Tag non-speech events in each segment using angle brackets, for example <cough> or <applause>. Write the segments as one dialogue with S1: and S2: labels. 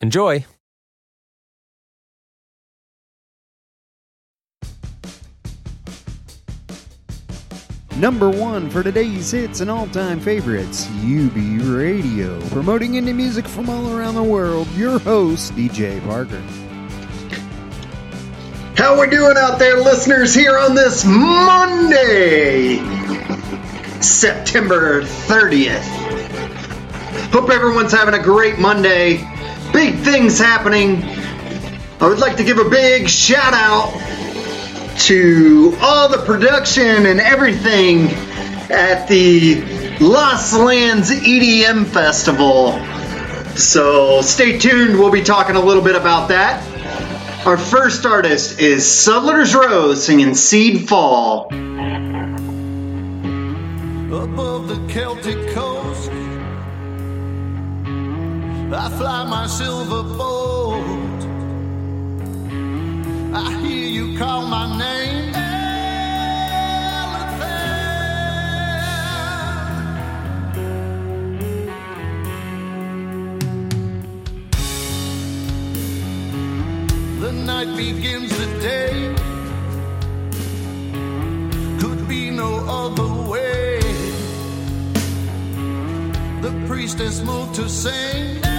S1: Enjoy!
S2: Number one for today's hits and all time favorites, UB Radio. Promoting indie music from all around the world, your host, DJ Parker.
S3: How we doing out there, listeners, here on this Monday, September 30th? Hope everyone's having a great Monday. Big things happening. I would like to give a big shout out to all the production and everything at the Lost Lands EDM Festival. So stay tuned, we'll be talking a little bit about that. Our first artist is Sutler's Row singing Seed Fall.
S4: above the Celtic coast. I fly my silver boat. I hear you call my name. Elephant. The night begins the day. Could be no other way. The priestess moved to sing.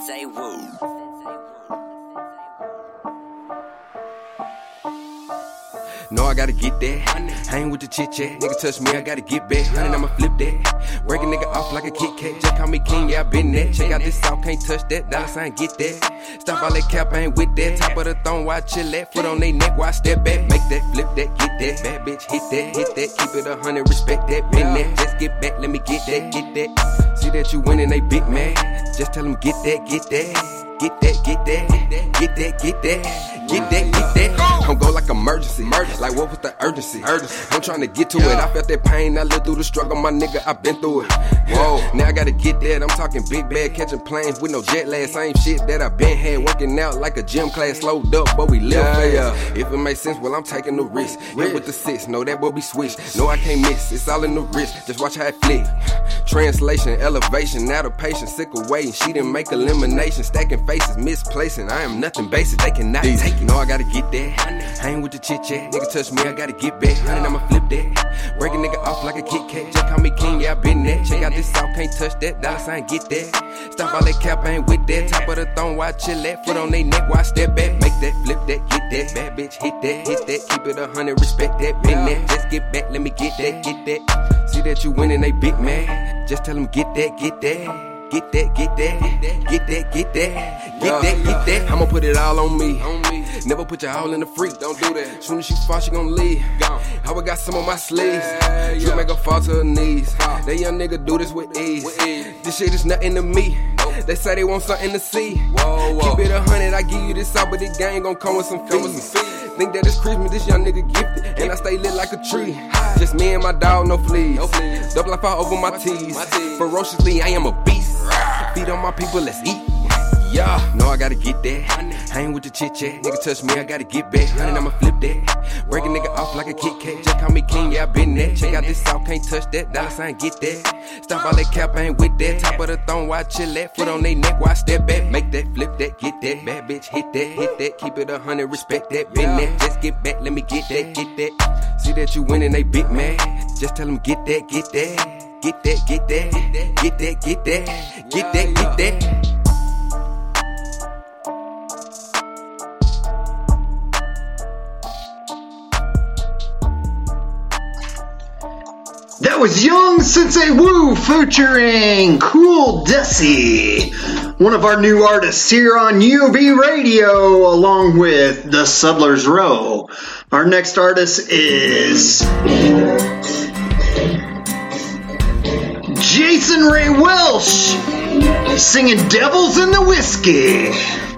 S5: Sensei woo.
S6: No, I gotta get that. Hang with the chit chat. Nigga touch me, I gotta get back. Honey, I'ma flip that. Break a nigga off like a Kit Kat. Just call me king, yeah, I been that. Check out this south, can't touch that. Dollar sign, get that. Stop all that cap, I ain't with that. Top of the throne, why chill at? Foot on they neck, why step back? Make that, flip that, get that. Bad bitch, hit that, hit that. Keep it a hundred, respect that. Been that. Just get back, let me get that, get that. That you winning, they big man. Just tell them get that, get that. Get that, get that, get that, get that, get that, get that. I'm go like emergency, like what was the urgency? I'm trying to get to it. I felt that pain, I lived through the struggle, my nigga, I been through it. Whoa, now I gotta get that. I'm talking big bag, catching planes with no jet lag. Same shit that I been had, working out like a gym class, slowed up, but we live fast. If it makes sense, well I'm taking the risk. Hit with the six, know that will be switched. No, I can't miss, it's all in the wrist. Just watch how it flick. Translation, elevation, out of patience, sick of waiting. She didn't make elimination, stacking faces, misplacing. I am nothing basic, they cannot take it. No, I gotta get that. Hang with the chit chat, nigga touch me, I gotta get back. Honey, I'ma flip that. Break a nigga off like a Kit Kat. Just call me king, yeah, I been that. Check out this south, can't touch that. Dollar sign, get that. Stop all that cap, I ain't with that. Top of the throne, why I chill at? Foot on they neck, why I step back? Make that, flip that, get that. Bad bitch, hit that, hit that. Keep it a hundred, respect that. Been that. Just get back, let me get that, get that. See that you winning, they big man. Just tell them get that, get that. Get that, get that, get that, get that, get that, get that. I'ma put it all on me. Never put your all in the freak. Don't do that. Soon as she fall, she gon' leave. How I got some on my sleeves. You make her fall to her knees. That young nigga do this with ease. This shit is nothing to me. They say they want something to see. whoa Keep it a hundred, I give you this out, but the gang gon' come with some fees. Think that it's Christmas, this young nigga gifted. And I stay lit like a tree. Just me and my dog, no fleas. Double life out over my T's. Ferociously, I am a beast. Feed on my people, let's eat. Yeah, no, I gotta get that. Hang with the chit chat. Nigga touch me, I gotta get back. Honey, I'ma flip that. Break a nigga off like a Kit Kat. Just call me king, yeah, I been that. Check out this south, can't touch that. Dollar sign, get that. Stop all that cap, I ain't with that. Top of the throne, why I chill at? Foot on they neck, why I step back? Make that, flip that, get that. Bad bitch, hit that, hit that. Keep it a hundred, respect that. Been that. Just get back, let me get that, get that. See that you winning, they big man. Just tell them get that, get that. Get that, get that, get that, get that, get that, get that.
S3: That was Young Sensei Woo featuring Cool Desi, one of our new artists here on UB Radio, along with the Sublers Row. Our next artist is Jason Ray Welsh singing Devils in the Whiskey.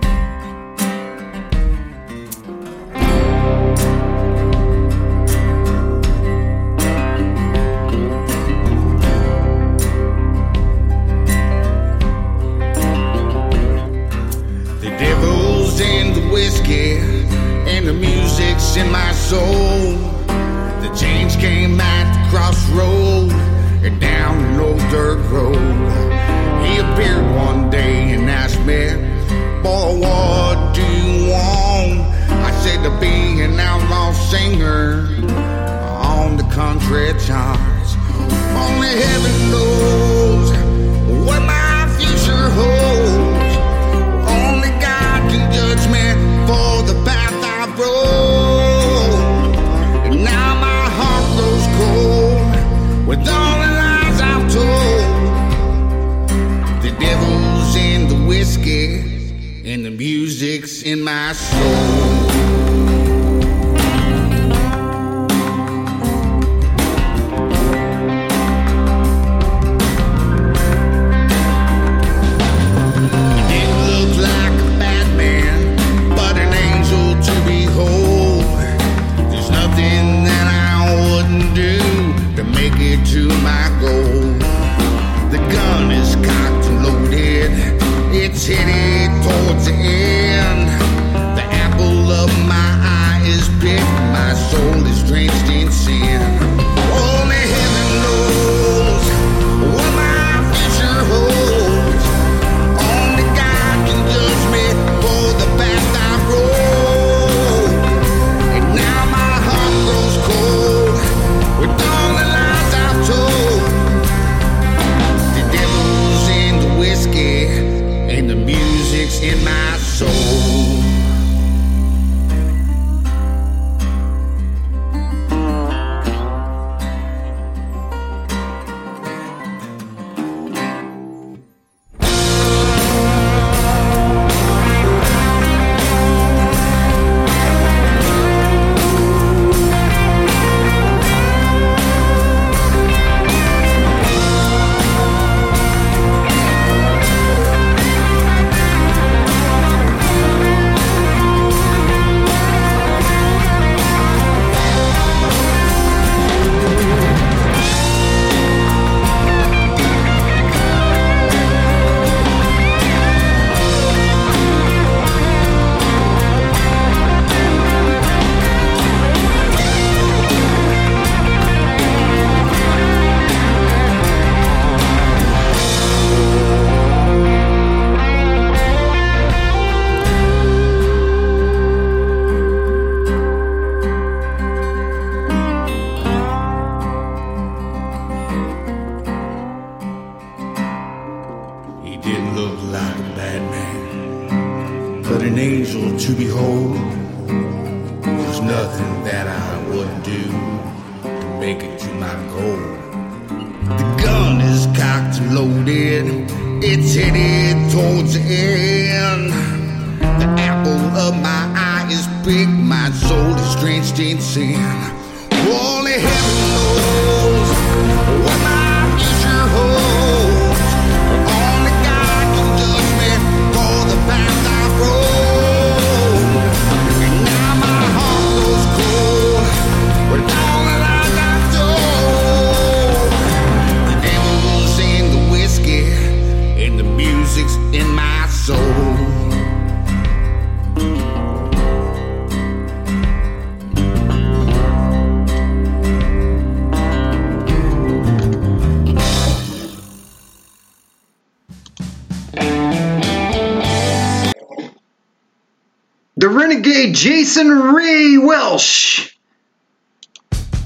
S3: Jason Ray Welsh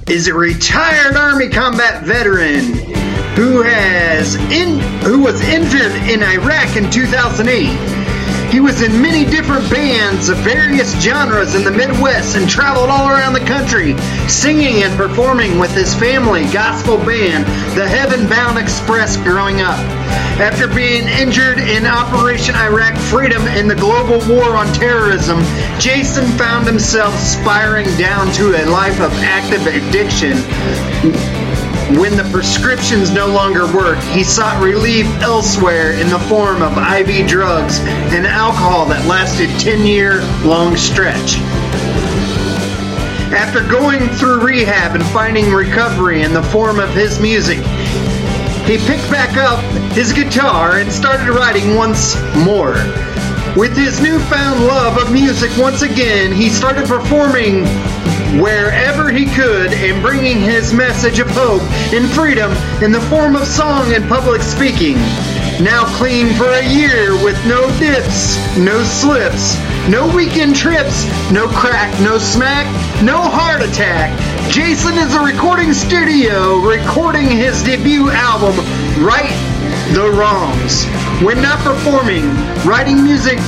S3: is a retired Army combat veteran who has in who was injured in Iraq in 2008. He was in many different bands of various genres in the Midwest and traveled all around the country, singing and performing with his family gospel band, the Heaven Bound Express, growing up. After being injured in Operation Iraq Freedom in the global war on terrorism, Jason found himself spiraling down to a life of active addiction. When the prescriptions no longer worked, he sought relief elsewhere in the form of IV drugs and alcohol that lasted 10 year long stretch. After going through rehab and finding recovery in the form of his music, he picked back up his guitar and started writing once more. With his newfound love of music once again, he started performing wherever he could and bringing his message of hope and freedom in the form of song and public speaking. Now clean for a year with no dips, no slips, no weekend trips, no crack, no smack, no heart attack. Jason is a recording studio recording his debut album, Right the Wrongs. When not performing, writing music,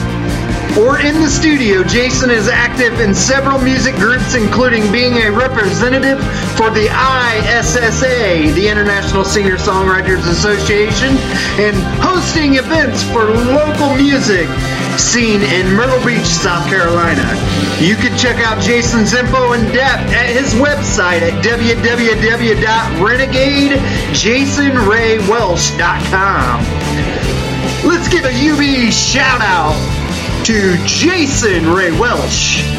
S3: or in the studio, Jason is active in several music groups, including being a representative for the ISSA, the International Singer Songwriters Association, and hosting events for local music scene in Myrtle Beach, South Carolina. You can check out Jason's info in depth at his website at www.renegadejasonraywelsh.com. Let's give a UB shout out to Jason Ray Welsh.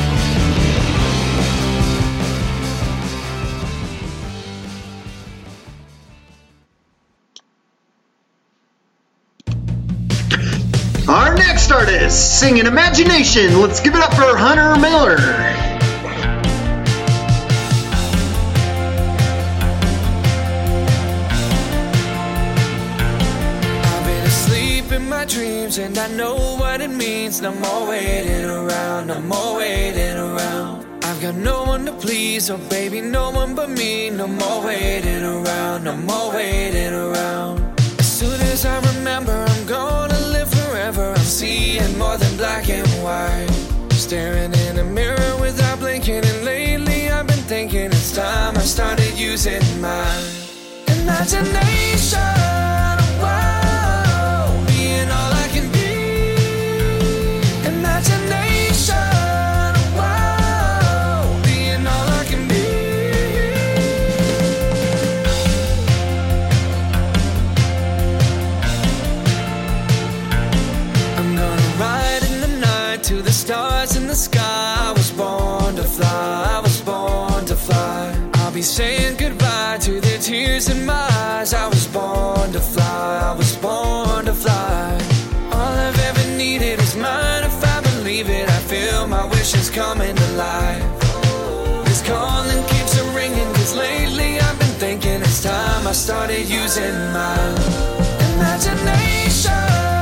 S3: Singing Imagination. Let's give it up for Hunter Miller.
S7: Dreams and I know what it means. No more waiting around, no more waiting around. I've got no one to please, oh baby, no one but me. No more waiting around, no more waiting around. As soon as I remember, seeing more than black and white. Staring in a mirror without blinking, and lately I've been thinking it's time I started using my imagination. Saying goodbye to the tears in my eyes. I was born to fly. I was born to fly. All I've ever needed is mine. If I believe it, I feel my wishes coming alive. This calling keeps a ringing, cause lately I've been thinking it's time I started using my imagination.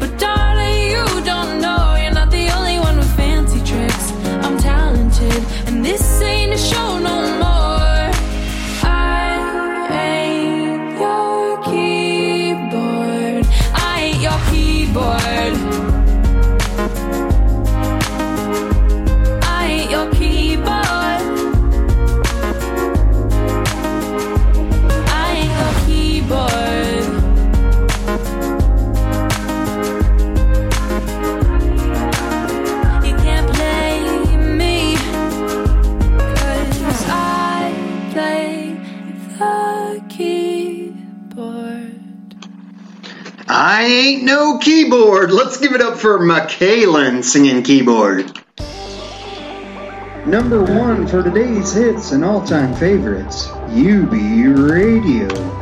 S8: but keyboard.
S3: Let's give it up for McKaylin singing keyboard.
S2: Number one for today's hits and all time favorites, UB Radio.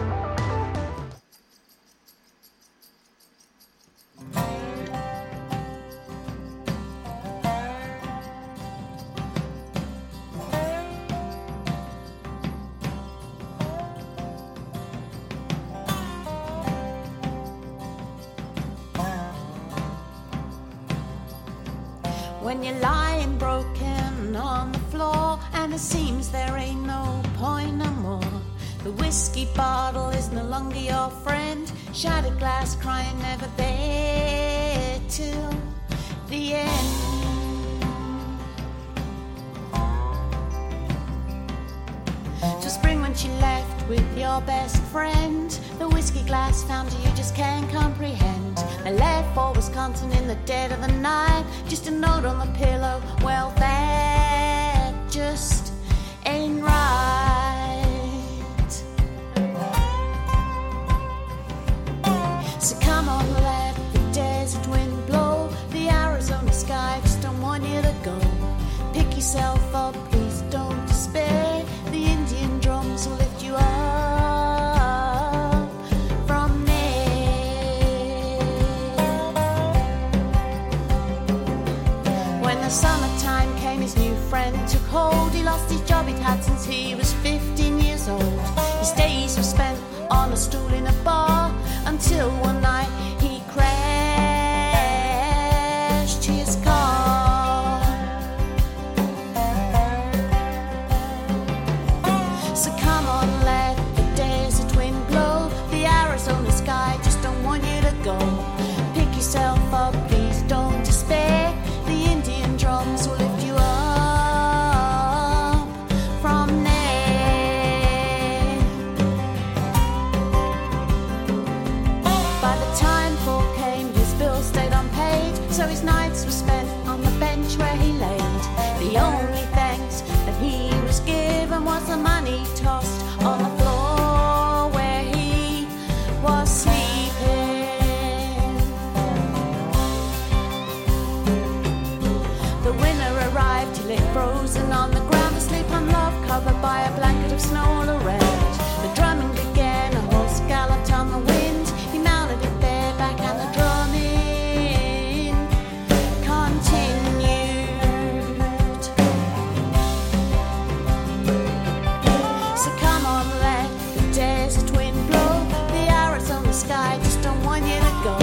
S9: Want you to go.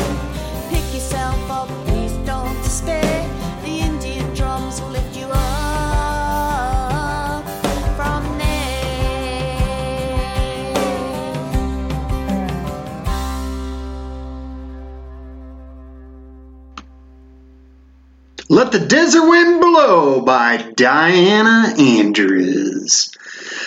S9: Pick yourself up, please don't despair. The Indian drums will lift you up from there.
S3: Let the Desert Wind Blow by Diana Andrews.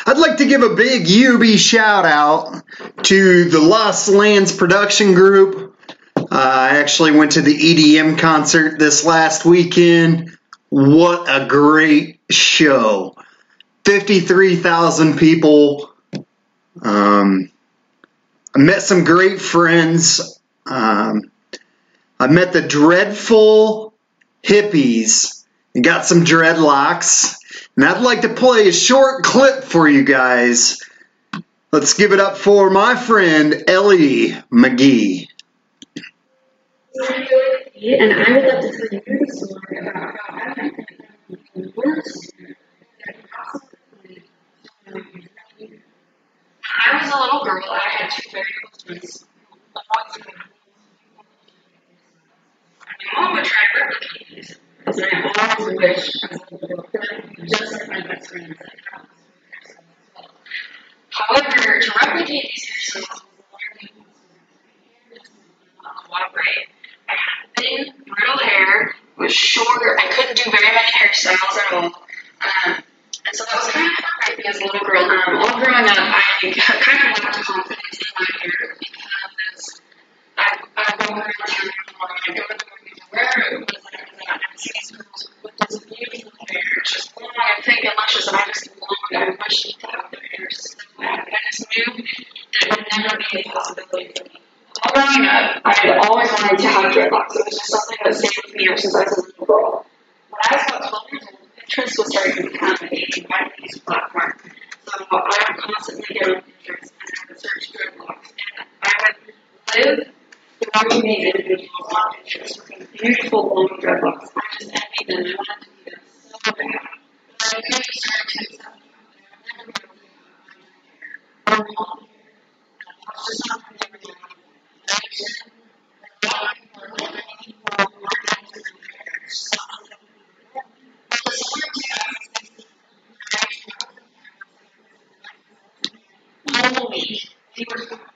S3: I'd like to give a big UB shout out to the Lost Lands production group. Uh, I actually went to the EDM concert this last weekend. What a great show! 53,000 people. Um, I met some great friends. Um, I met the dreadful hippies and got some dreadlocks. And I'd like to play a short clip for you guys. Let's give it up for my friend Ellie McGee.
S10: And I would love to tell you a story about how I met the worst I was a little girl. I had two very close friends. My mom would try to replicate these. And I always wished I was a little girl, just like my best friends. However, to replicate these hairstyles cooperate. I had thin, brittle hair, was short. I couldn't do very many hairstyles at all. Um, and so that was kind of hard as a little girl. Um, all growing up, I kind of lacked confidence in my hair because I, I walk around town and I go to the movies wherever it was like that. See these girls with this hair, it's just long and thick and luscious, and I just wished to have their hair so bad. I just knew it would never be a possibility for me. Growing up, I had always wanted to have dreadlocks. It was just something that stayed with me ever since I was a little girl. When I was about 12 years old, Pinterest was starting to become a widely platform. So I would constantly get on Pinterest and I would search dreadlocks. And I would live the the individuals with beautiful long dreadlocks. I just envied them. I wanted to be them so bad. But I really started to accept them. I never really had my hair. Or long hair. I was just not really I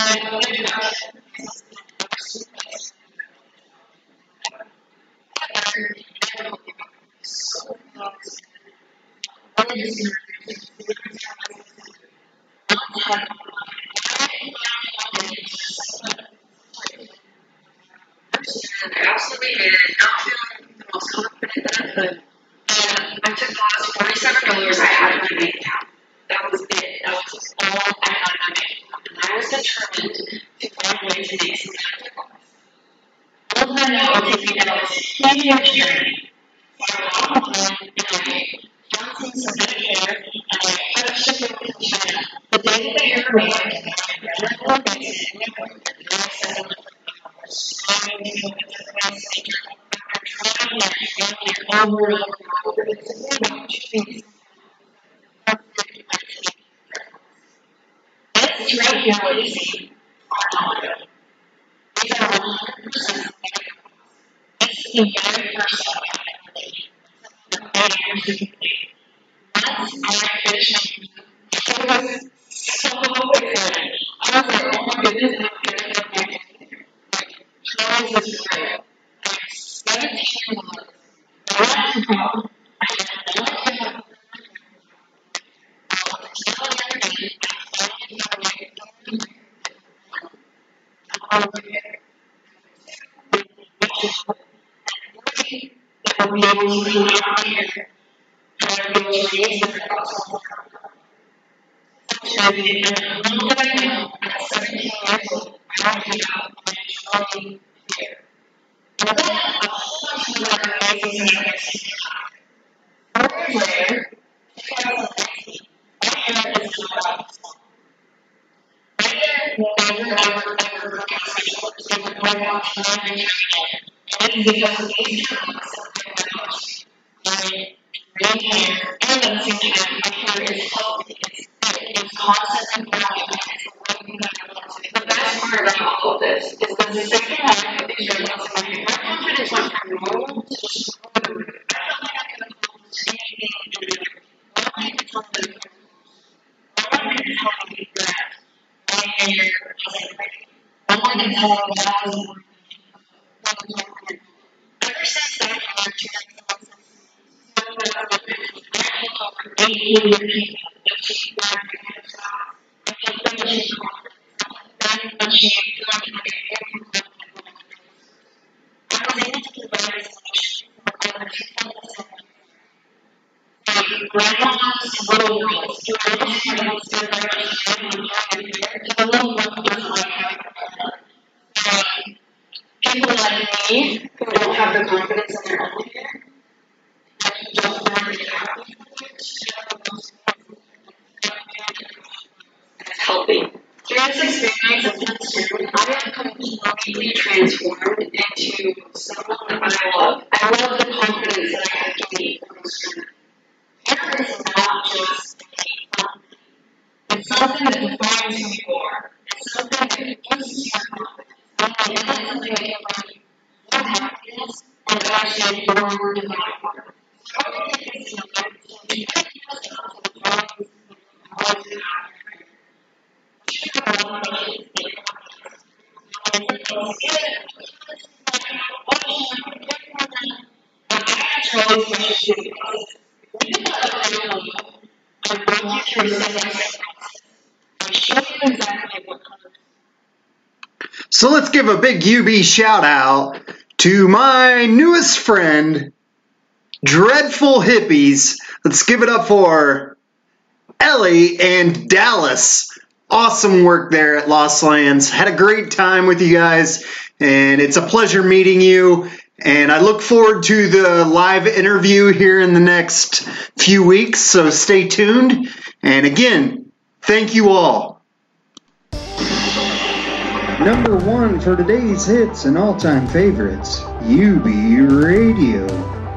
S10: I absolutely hated not feeling the most confident that I could. So
S3: let's give a big UB shout out to my newest friend, Dreadful Hippies. Let's give it up for Ellie and Dallas. Awesome work there at Lost Lands. Had a great time with you guys, and it's a pleasure meeting you. And I look forward to the live interview here in the next few weeks, so stay tuned. And again, thank you all.
S11: Number one for today's hits and all time favorites, UB Radio.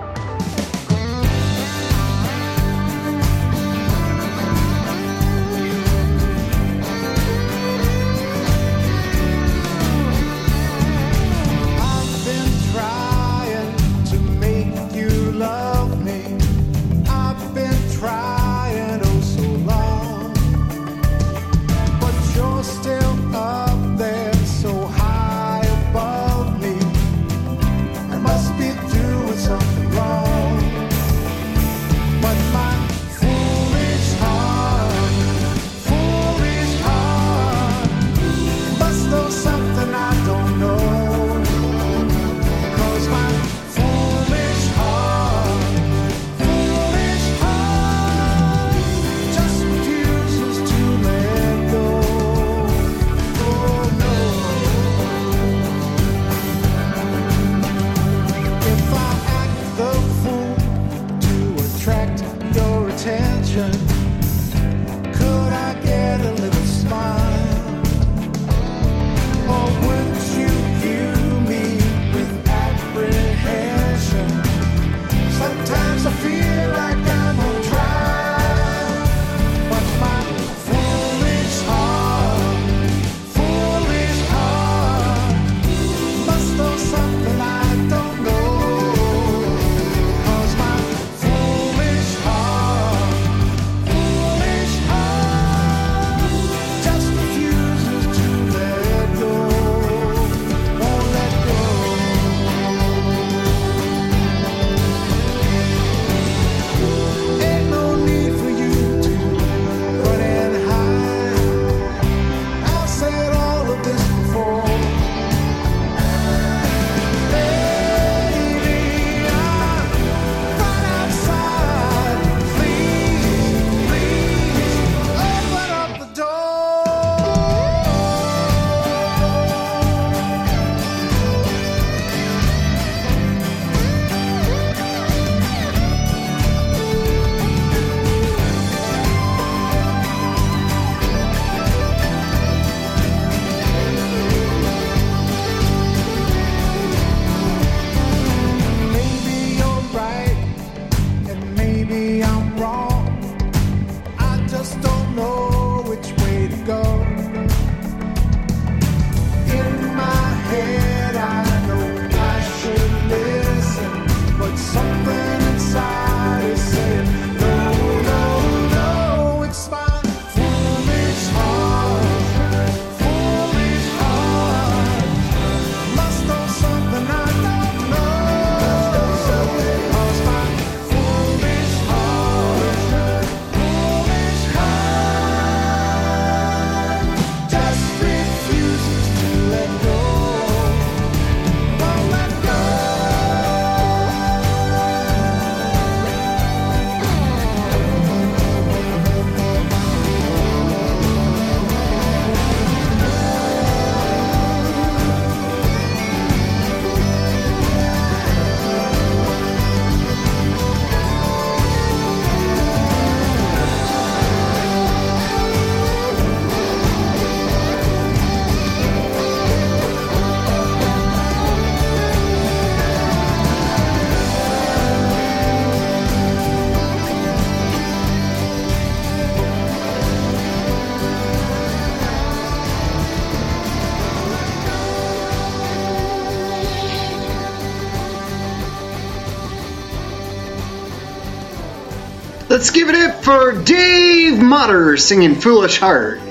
S12: Let's give it up for Dave Motter singing Foolish Heart.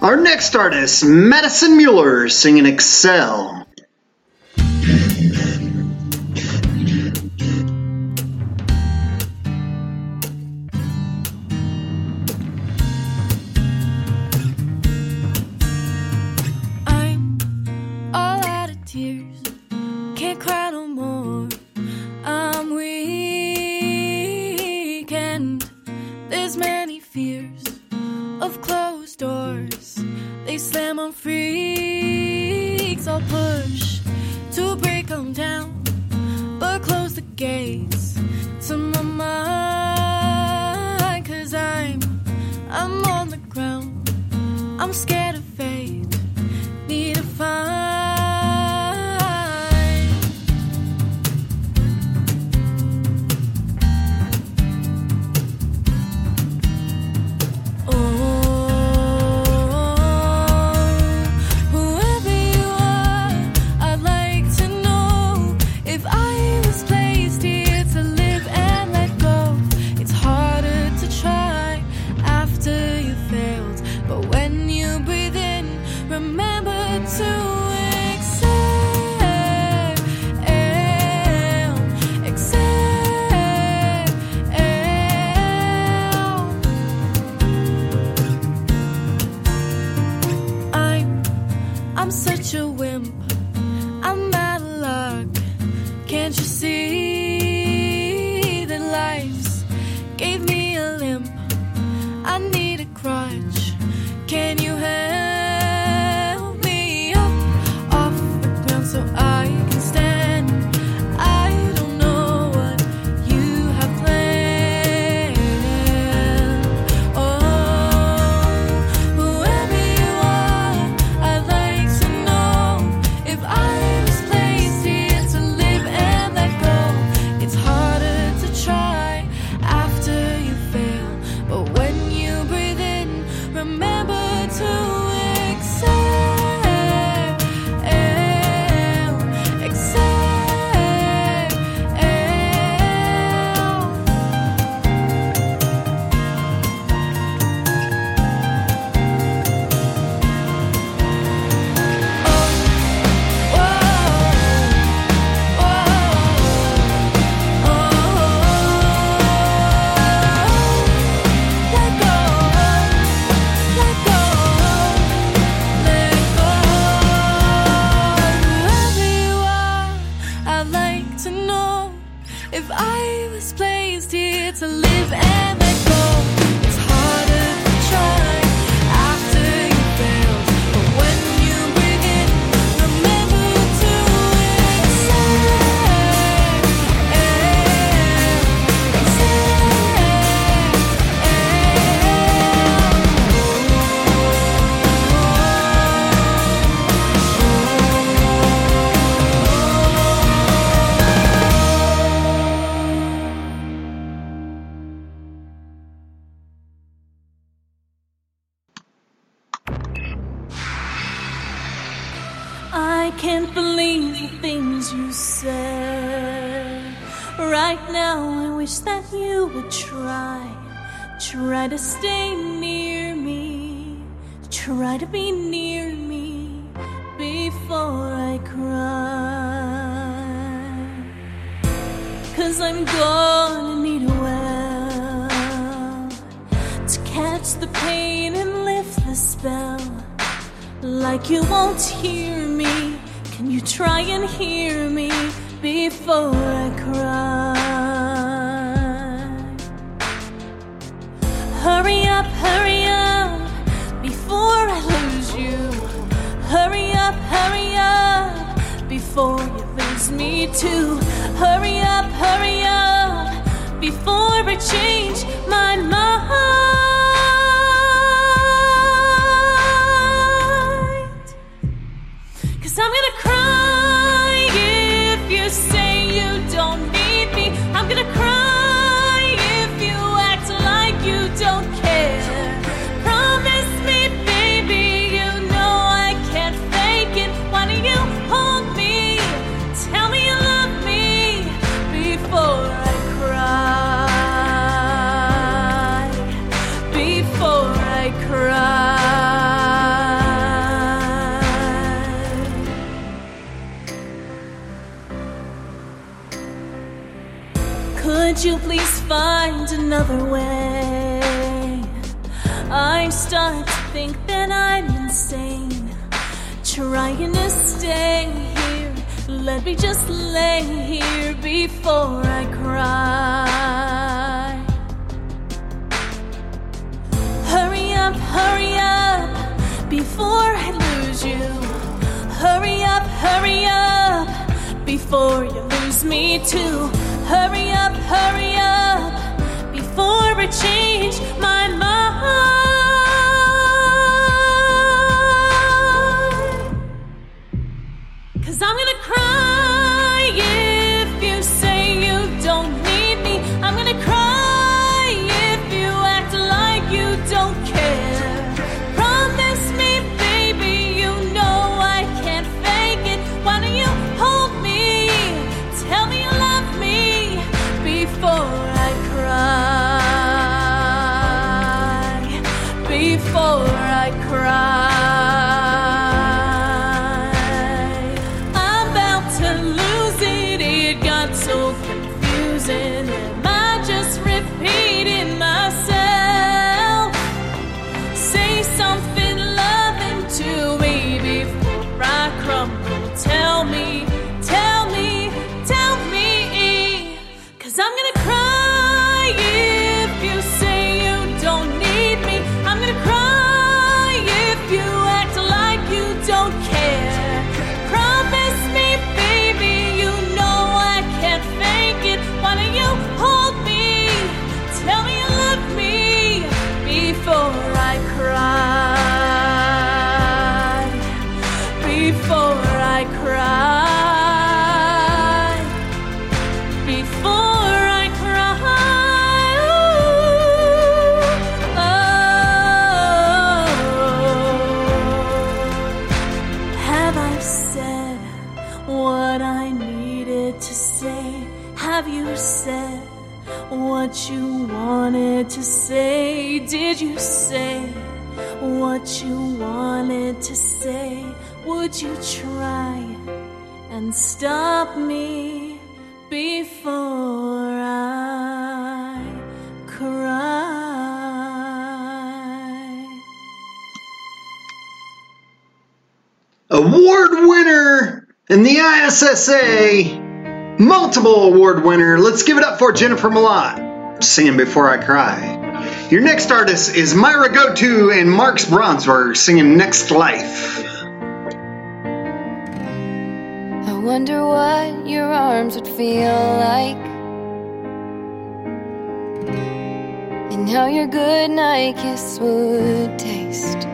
S12: Our next artist, Madison Mueller, singing Excel.
S13: like you won't hear me. Can you try and hear me before I cry? Hurry up, hurry up, before I lose you. Hurry up, hurry up, before you lose me too. Hurry up, hurry up, before I change my mind. Another way? I start to think that I'm insane. Trying to stay here. Let me just lay here before I cry. Hurry up, hurry up before I lose you. Hurry up, hurry up before you lose me too. Hurry up, hurry up before I change my mind. Cause I'm gonna what you wanted to say? Would you try and stop me before I cry?
S3: Award winner in the ISSA. Multiple award winner. Let's give it up for Jennifer Malott. Singing Before I Cry. Your next artist is Myra Goto and Marks Bronsberg singing Next Life.
S14: I wonder what your arms would feel like. And how your good night kiss would taste.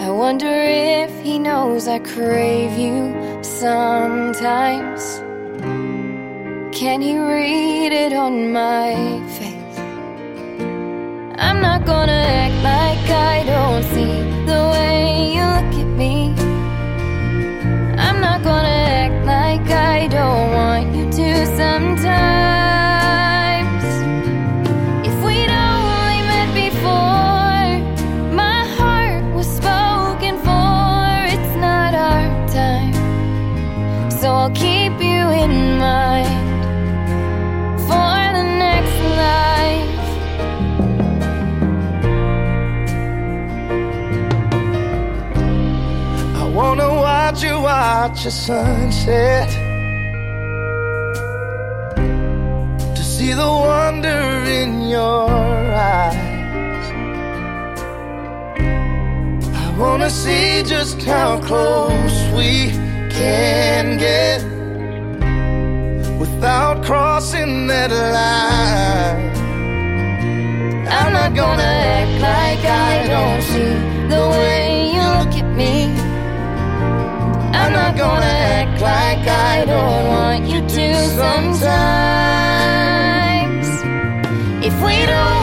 S14: I wonder if he knows I crave you sometimes. Can he read it on my face? I'm not gonna act like I don't see the way you look at me. I'm not gonna act like I
S15: watch the sunset. To see the wonder in your eyes. I wanna see just how close we can get without crossing that line.
S14: I'm not gonna act like I don't see the way you look at me. I'm not gonna act like I don't want you to sometimes. If we'd only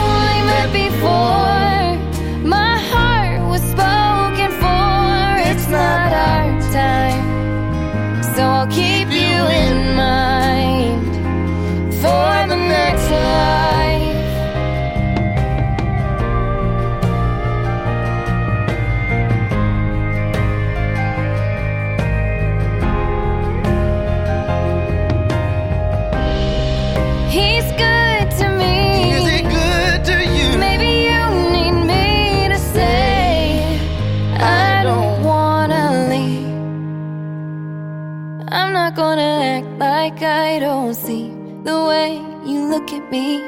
S14: me.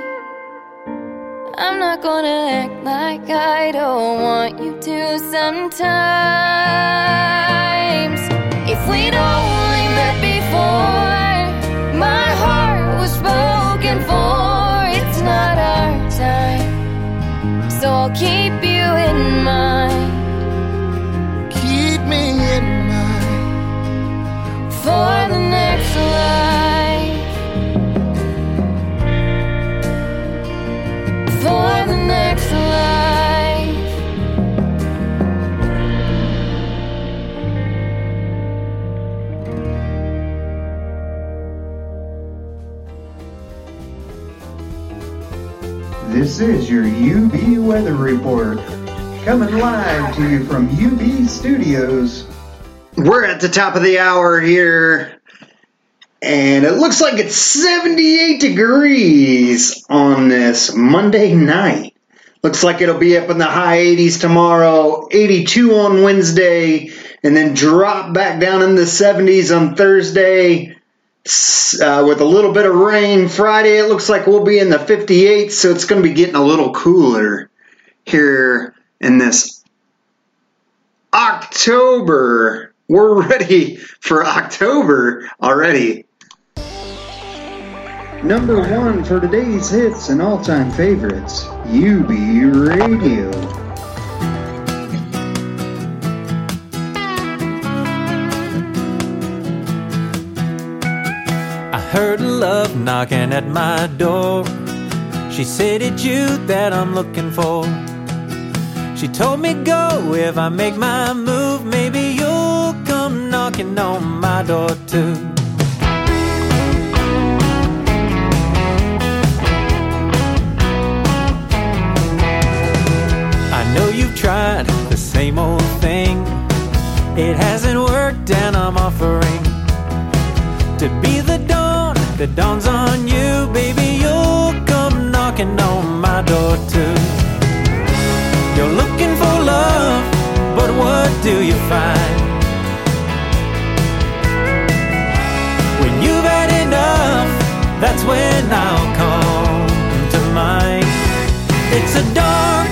S14: I'm not gonna act like I don't want you to sometimes. If we'd only met before, my heart was spoken for. It's not our time, so I'll keep you in mind.
S16: This is your UB Weather Report, coming live to you from UB Studios.
S3: We're at the top of the hour here, and it looks like it's 78 degrees on this Monday night. Looks like it'll be up in the high 80s tomorrow, 82 on Wednesday, and then drop back down in the 70s on Thursday. Uh, with a little bit of rain Friday, it looks like we'll be in the 58s, so it's going to be getting a little cooler here in this October. We're <laughs> ready for October already.
S16: Number one for today's hits and all time favorites, UB Radio.
S17: Heard love knocking at my door. She said it's you that I'm looking for. She told me go if I make my move, maybe you'll come knocking on my door too. I know you've tried the same old thing. It hasn't worked, and I'm offering to be the that dawns on you, baby. You'll come knocking on my door too. You're looking for love, but what do you find? When you've had enough, that's when I'll come to mind. It's a dark,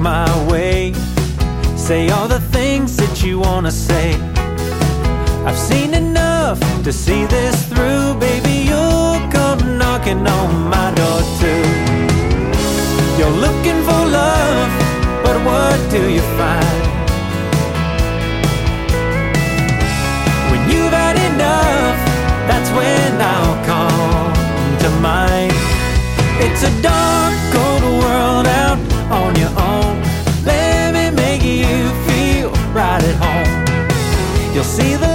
S17: my way. Say all the things that you wanna say. I've seen enough to see this through, baby. You'll come knocking on my door too. You're looking for love, but what do you find? When you've had enough, that's when I'll come to mind. It's a dark, cold world out on your own. You'll see the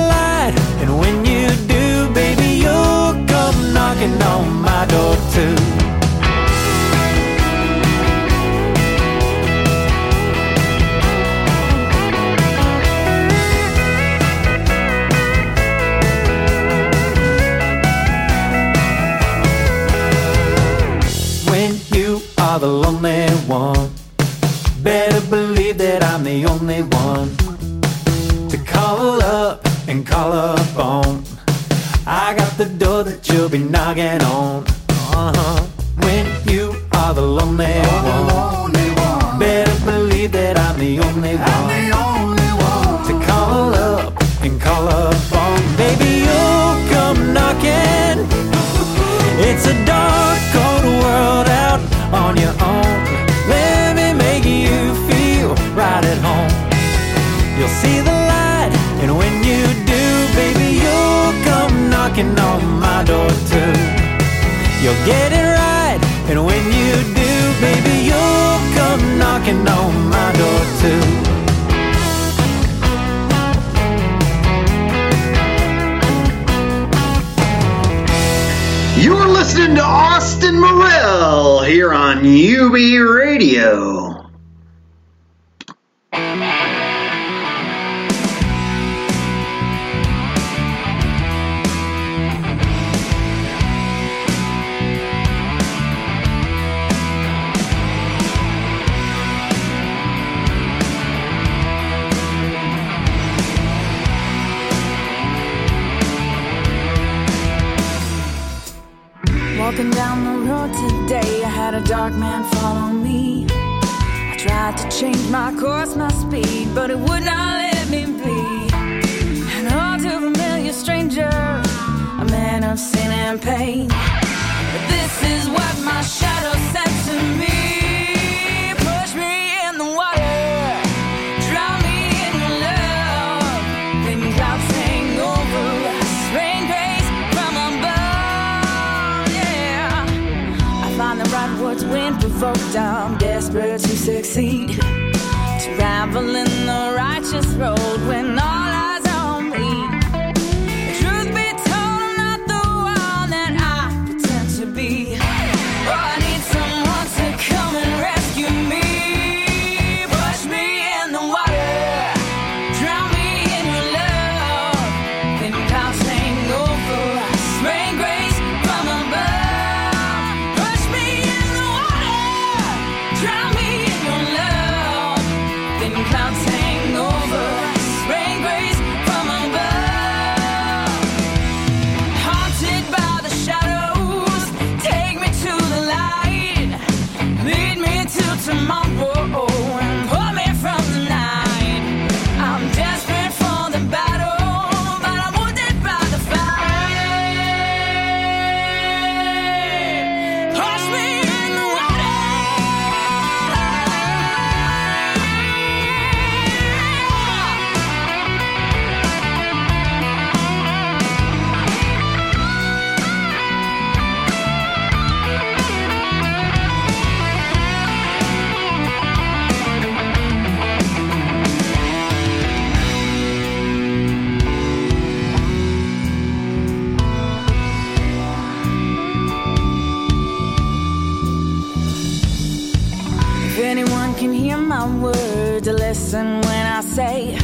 S17: my
S18: words, to listen when I say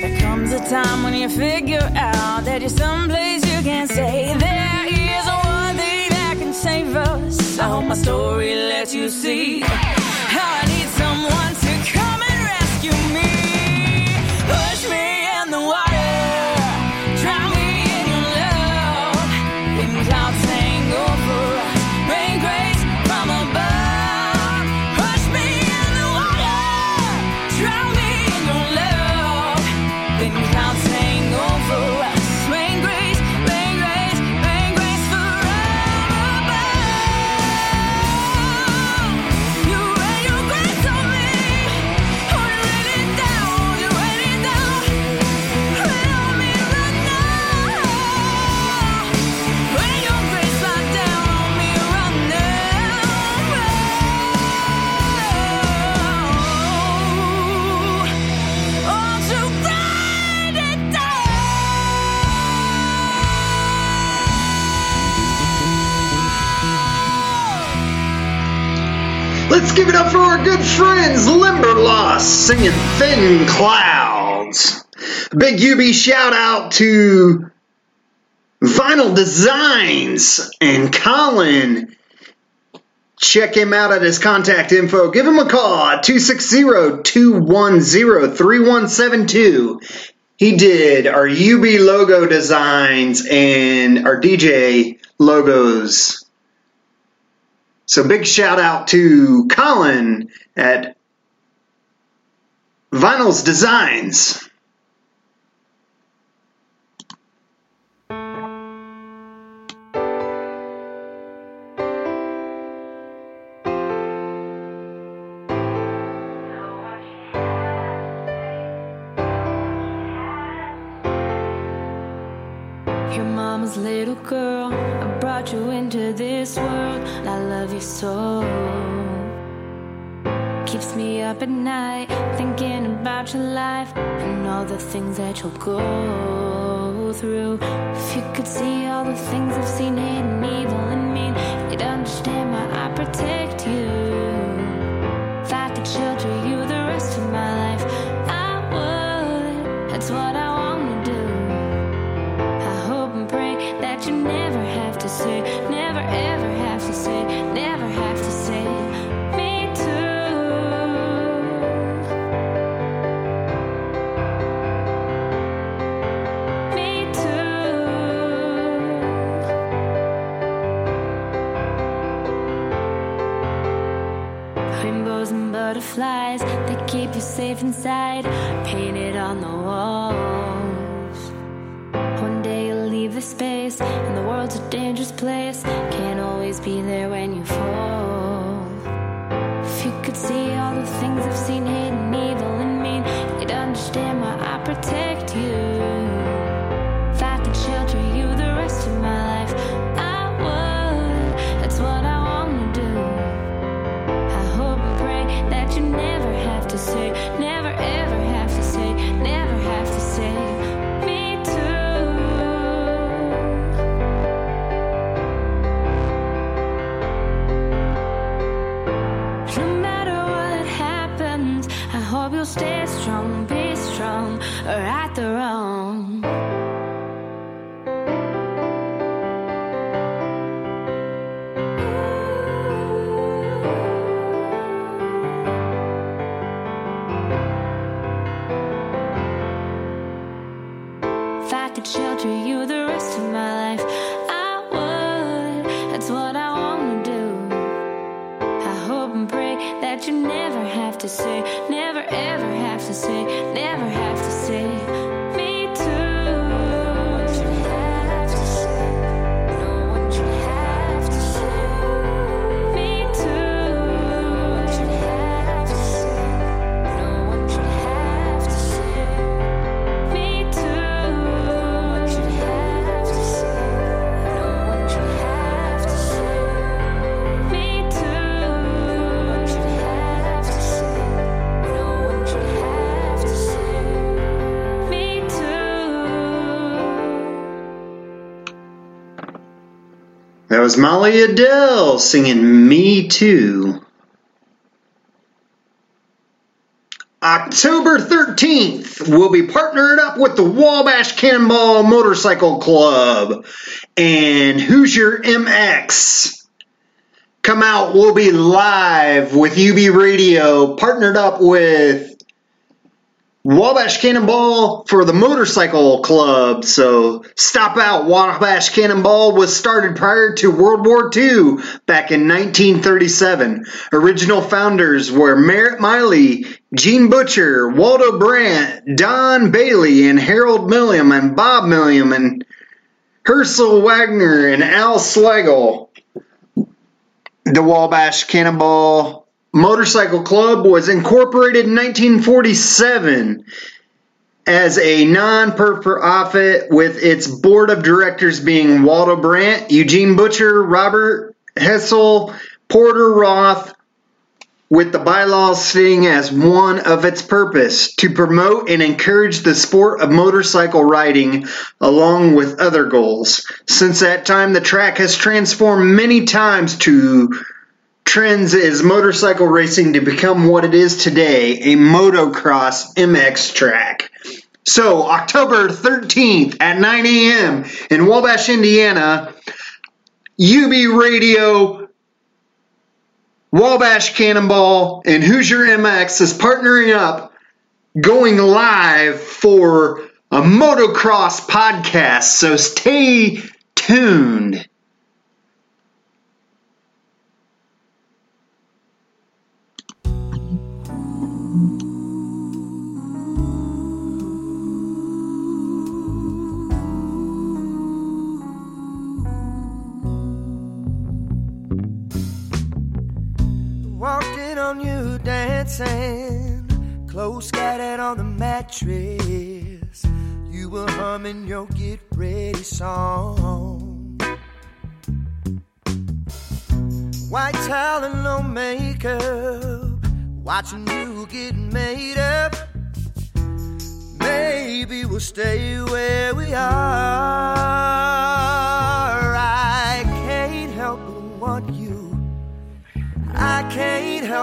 S18: there comes a time when you figure out that you're someplace you can't stay. There is one thing that can save us. I hope my story lets you see how I need someone to come and
S3: give it up for our good friends Limberlost singing Thin Clouds. A big UB shout out to Vital Designs and Colin. Check him out at his contact info. Give him a call at 260-210-3172. He did our UB logo designs and our DJ logos so big shout out to Colin at Vitals Designs.
S19: Your mama's little girl. Brought you into this world. I love you so. Keeps me up at night thinking about your life and all the things that you'll go through. If you could see all the things I've seen hidden evil and mean, you'd understand why I protect you. If I could shelter you the rest of my life, I would. That's what I never ever have to say, never have to say, me too. Me too. Rainbows and butterflies that keep you safe inside, painted on the leave this space, and the world's a dangerous place. Can't always be there when you fall. If you could see all the things I've seen, hidden evil and mean, you'd understand why I protect
S3: was Molly Adele singing Me Too. October 13th, we'll be partnered up with the Wabash Cannonball Motorcycle Club and Hoosier MX. Come out, we'll be live with UB Radio, partnered up with Wabash Cannonball for the Motorcycle Club. So stop out. Wabash Cannonball was started prior to World War II back in 1937. Original founders were Merritt Miley, Gene Butcher, Waldo Brandt, Don Bailey, and Harold Milliam, and Bob Milliam, and Herschel Wagner, and Al Schlegel. The Wabash Cannonball Motorcycle Club was incorporated in 1947 as a non-profit with its board of directors being Waldo Brandt, Eugene Butcher, Robert Hessel, Porter Roth, with the bylaws stating as one of its purpose to promote and encourage the sport of motorcycle riding along with other goals. Since that time, the track has transformed many times to trends is motorcycle racing to become what it is today, a motocross MX track. So, October 13th at 9 a.m. in Wabash, Indiana, UB Radio, Wabash Cannonball, and Hoosier MX is partnering up, going live for a motocross podcast. So, stay tuned.
S15: Dancing, clothes scattered on the mattress. You were humming your get ready song. White towel and no makeup, watching you get made up. Maybe we'll stay where we are.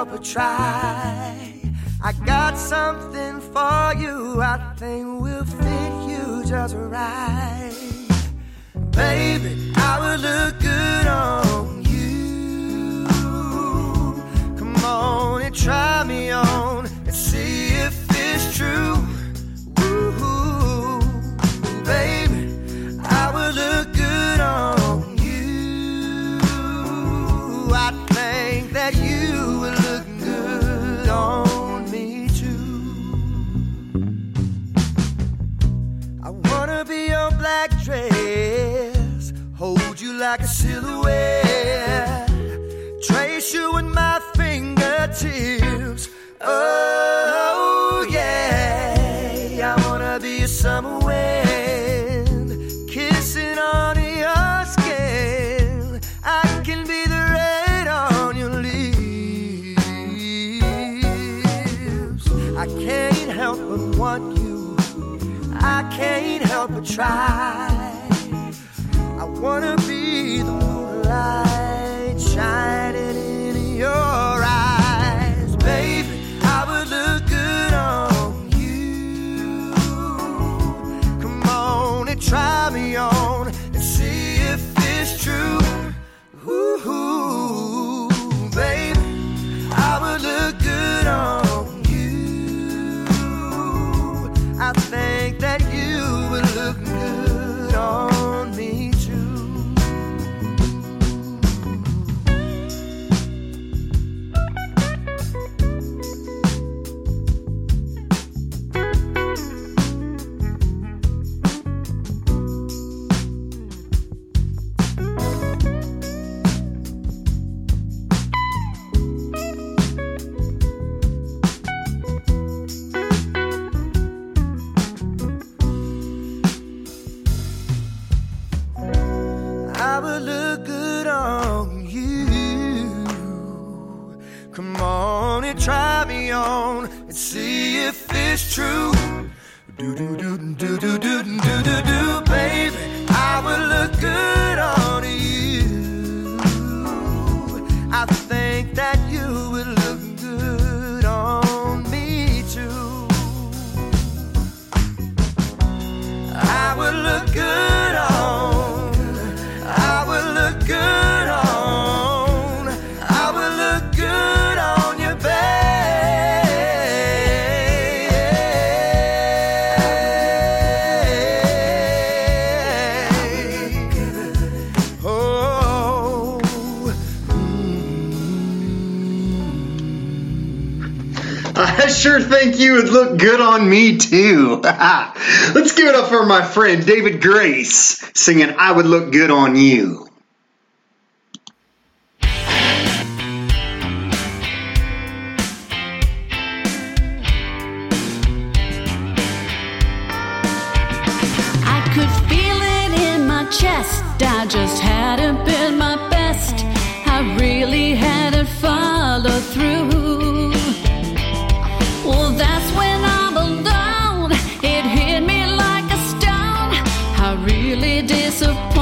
S15: help but try. I got something for you, I think will fit you just right. Baby, I would look good on. like a silhouette. Trace you in my fingertips. Oh, yeah. I wanna be a summer wind. Kissing on your skin. I can be the red on your leaves. I can't help but want you. I can't help but try. too. <laughs>
S3: Let's give it up for my friend David Grace singing I Would Look Good on You.
S19: really disappointed.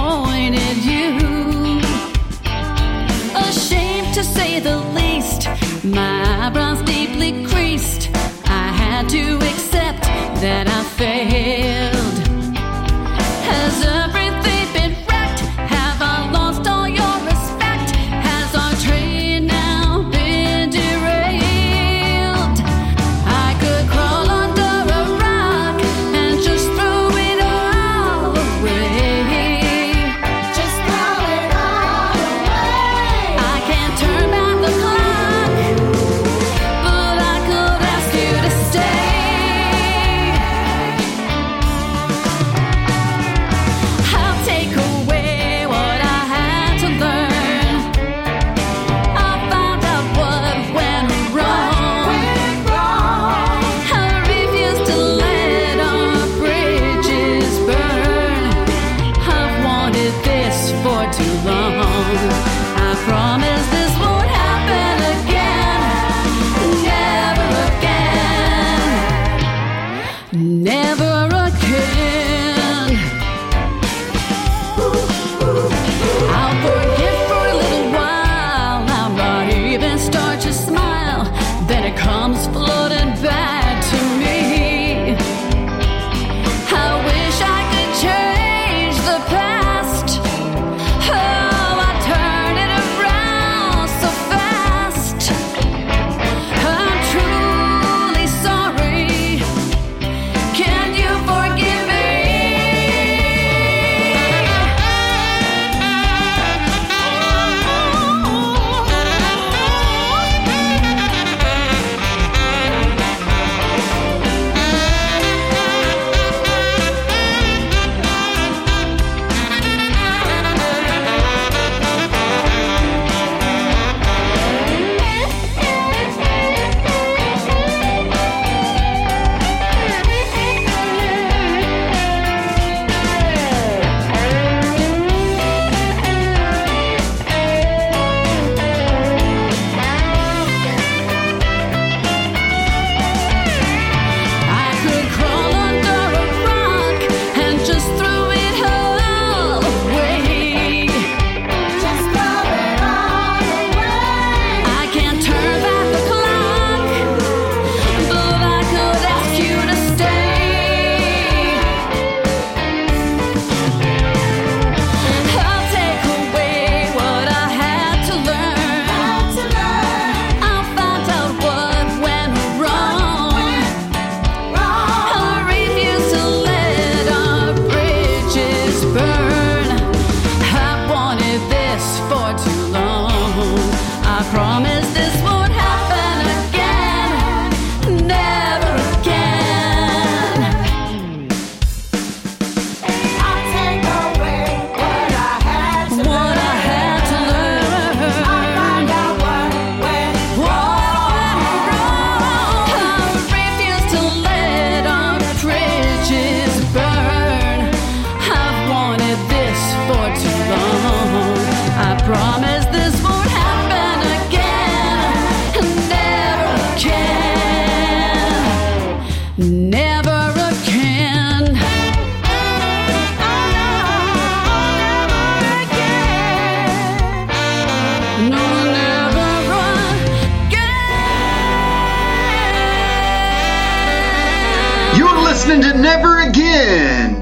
S19: To
S13: Never Again.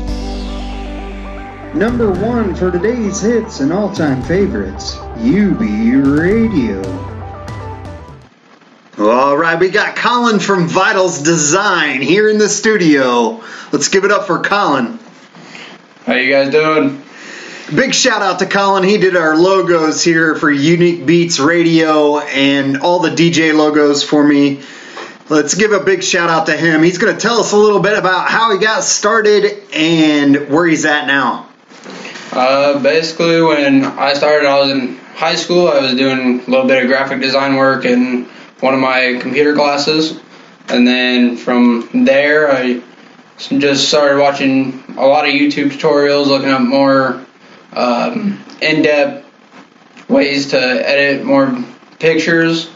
S2: Number one for today's hits and all time favorites, UB Radio.
S3: All right, we got Colin from Vitals Design here in the studio. Let's give it up for Colin.
S20: How you guys doing?
S3: Big shout out to Colin. He did our logos here for Unique Beats Radio and all the DJ logos for me. Let's give a big shout out to him. He's going to tell us a little bit about how he got started and where he's at now.
S20: Uh, basically, when I started, I was in high school. I was doing a little bit of graphic design work in one of my computer classes, and then from there, I just started watching a lot of YouTube tutorials, looking up more um, in-depth ways to edit more pictures,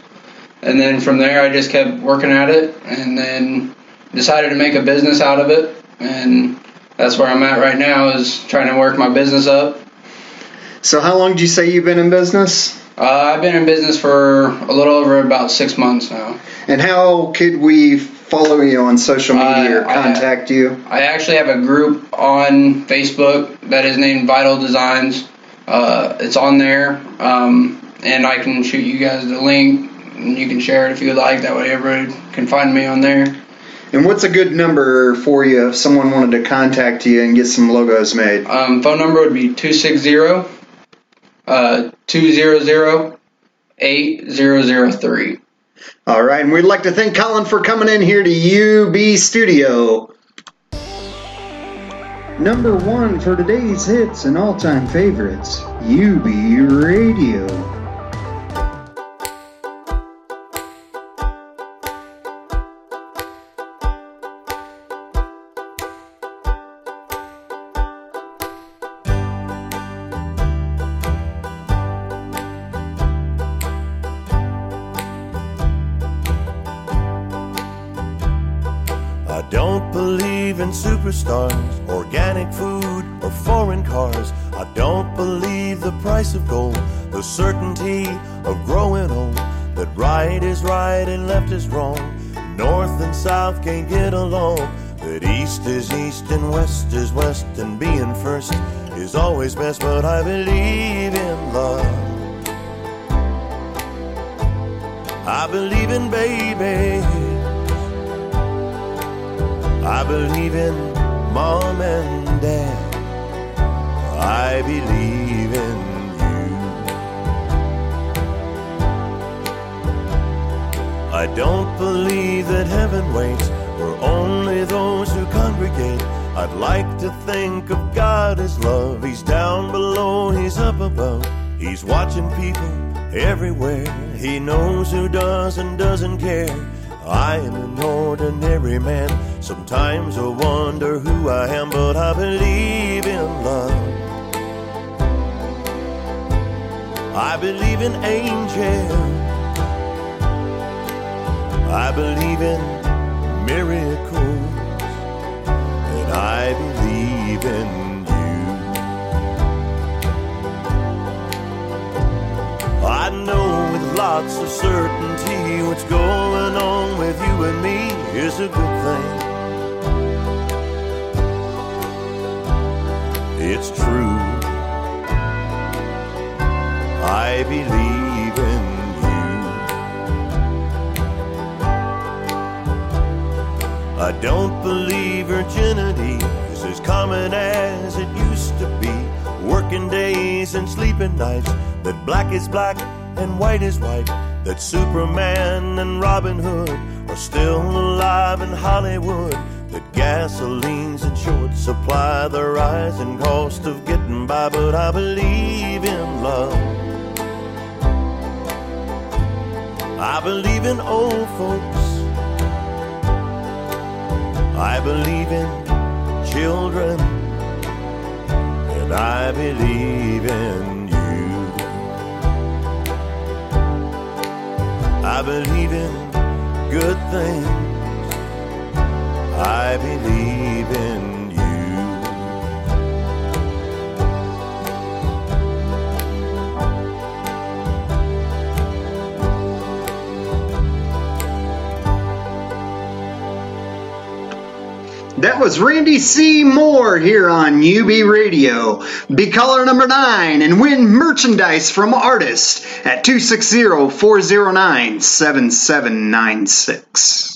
S20: and then from there, I just kept working at it, and then decided to make a business out of it, and that's where I'm at right now is trying to work my business up.
S3: So, how long did you say you've been in business?
S20: Uh, I've been in business for a little over about six months now.
S3: And how could we follow you on social media or
S20: I-
S3: contact you?
S20: I actually have a group on Facebook that is named Vital Designs. Uh, it's on there, um, and I can shoot you guys the link, and you can share it if you like. That way, everybody can find me on there.
S3: And what's a good number for you if someone wanted to contact you and get some logos made?
S20: Um, phone number would be 260 uh, 200 8003.
S3: All right, and we'd like to thank Colin for coming in here to UB Studio.
S2: Number one for today's hits and all time favorites, UB Radio.
S21: Superstars, organic food, or foreign cars. I don't believe the price of gold, the certainty of growing old. That right is right and left is wrong. North and south can't get along. That east is east and west is west, and being first is always best. But I believe in love. I believe in babies. I believe in mom and dad. I believe in you. I don't believe that heaven waits for only those who congregate. I'd like to think of God as love. He's down below, he's up above. He's watching people everywhere. He knows who does and doesn't care. I am an ordinary man. Sometimes I wonder who I am, but I believe in love. I believe in angels. I believe in miracles. And I believe in you. I know with lots of certainty what's going on with you and me is a good thing. It's true. I believe in you. I don't believe virginity is as common as it used to be. Working days and sleeping nights, that black is black and white is white, that Superman and Robin Hood are still alive in Hollywood, that gasoline's in short supply, the rising cost of getting by, but I believe in love. I believe in old folks. I believe in children. And I believe in I believe in good things. I believe in
S3: That was Randy C. Moore here on UB Radio. Be caller number nine and win merchandise from artist at 260 409 7796.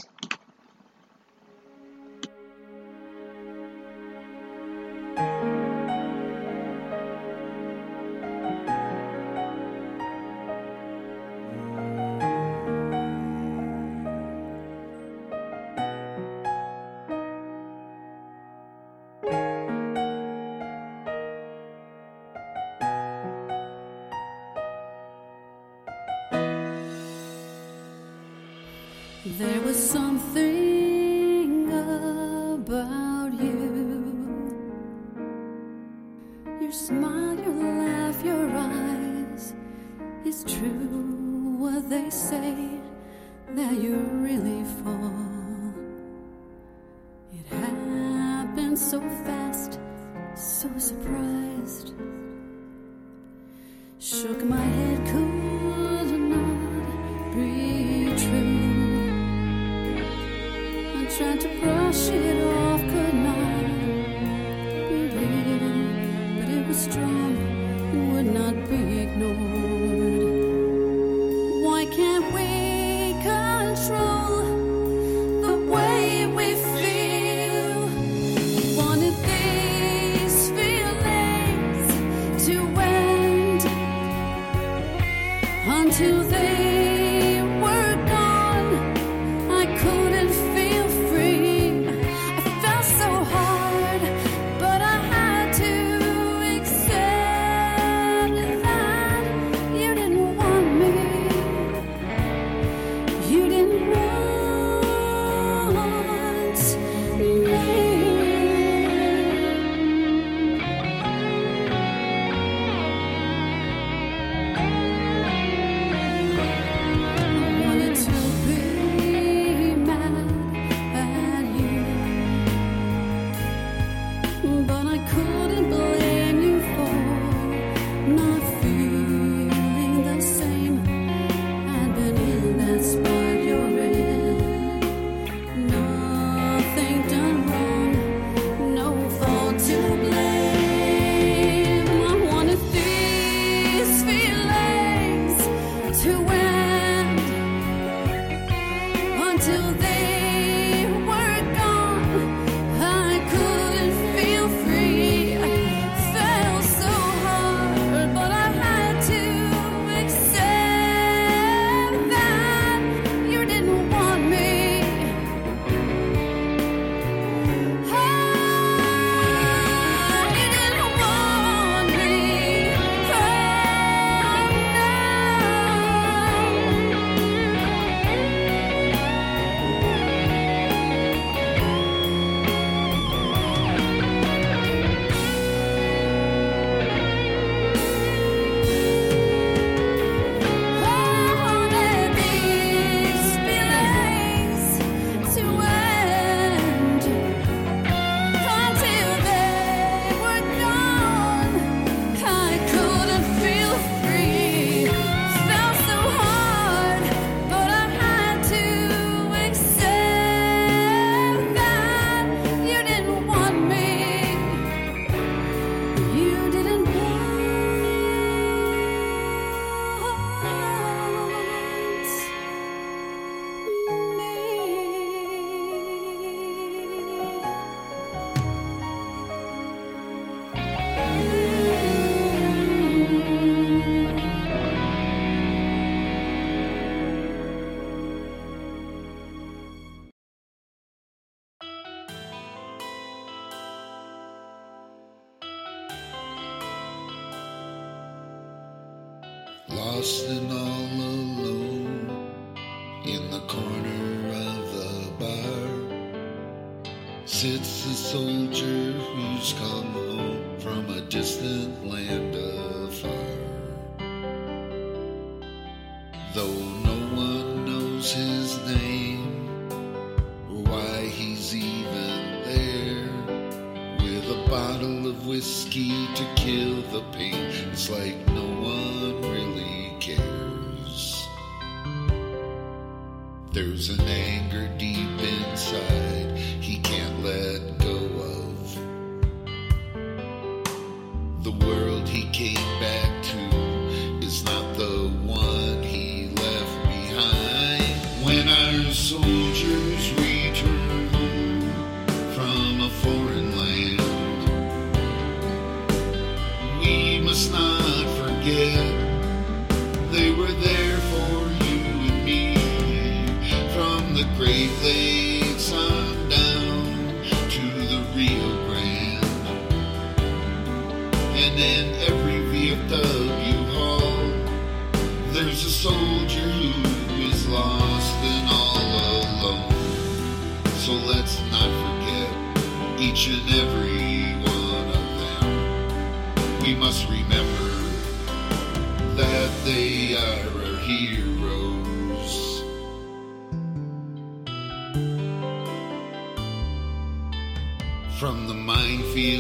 S22: Cool. could.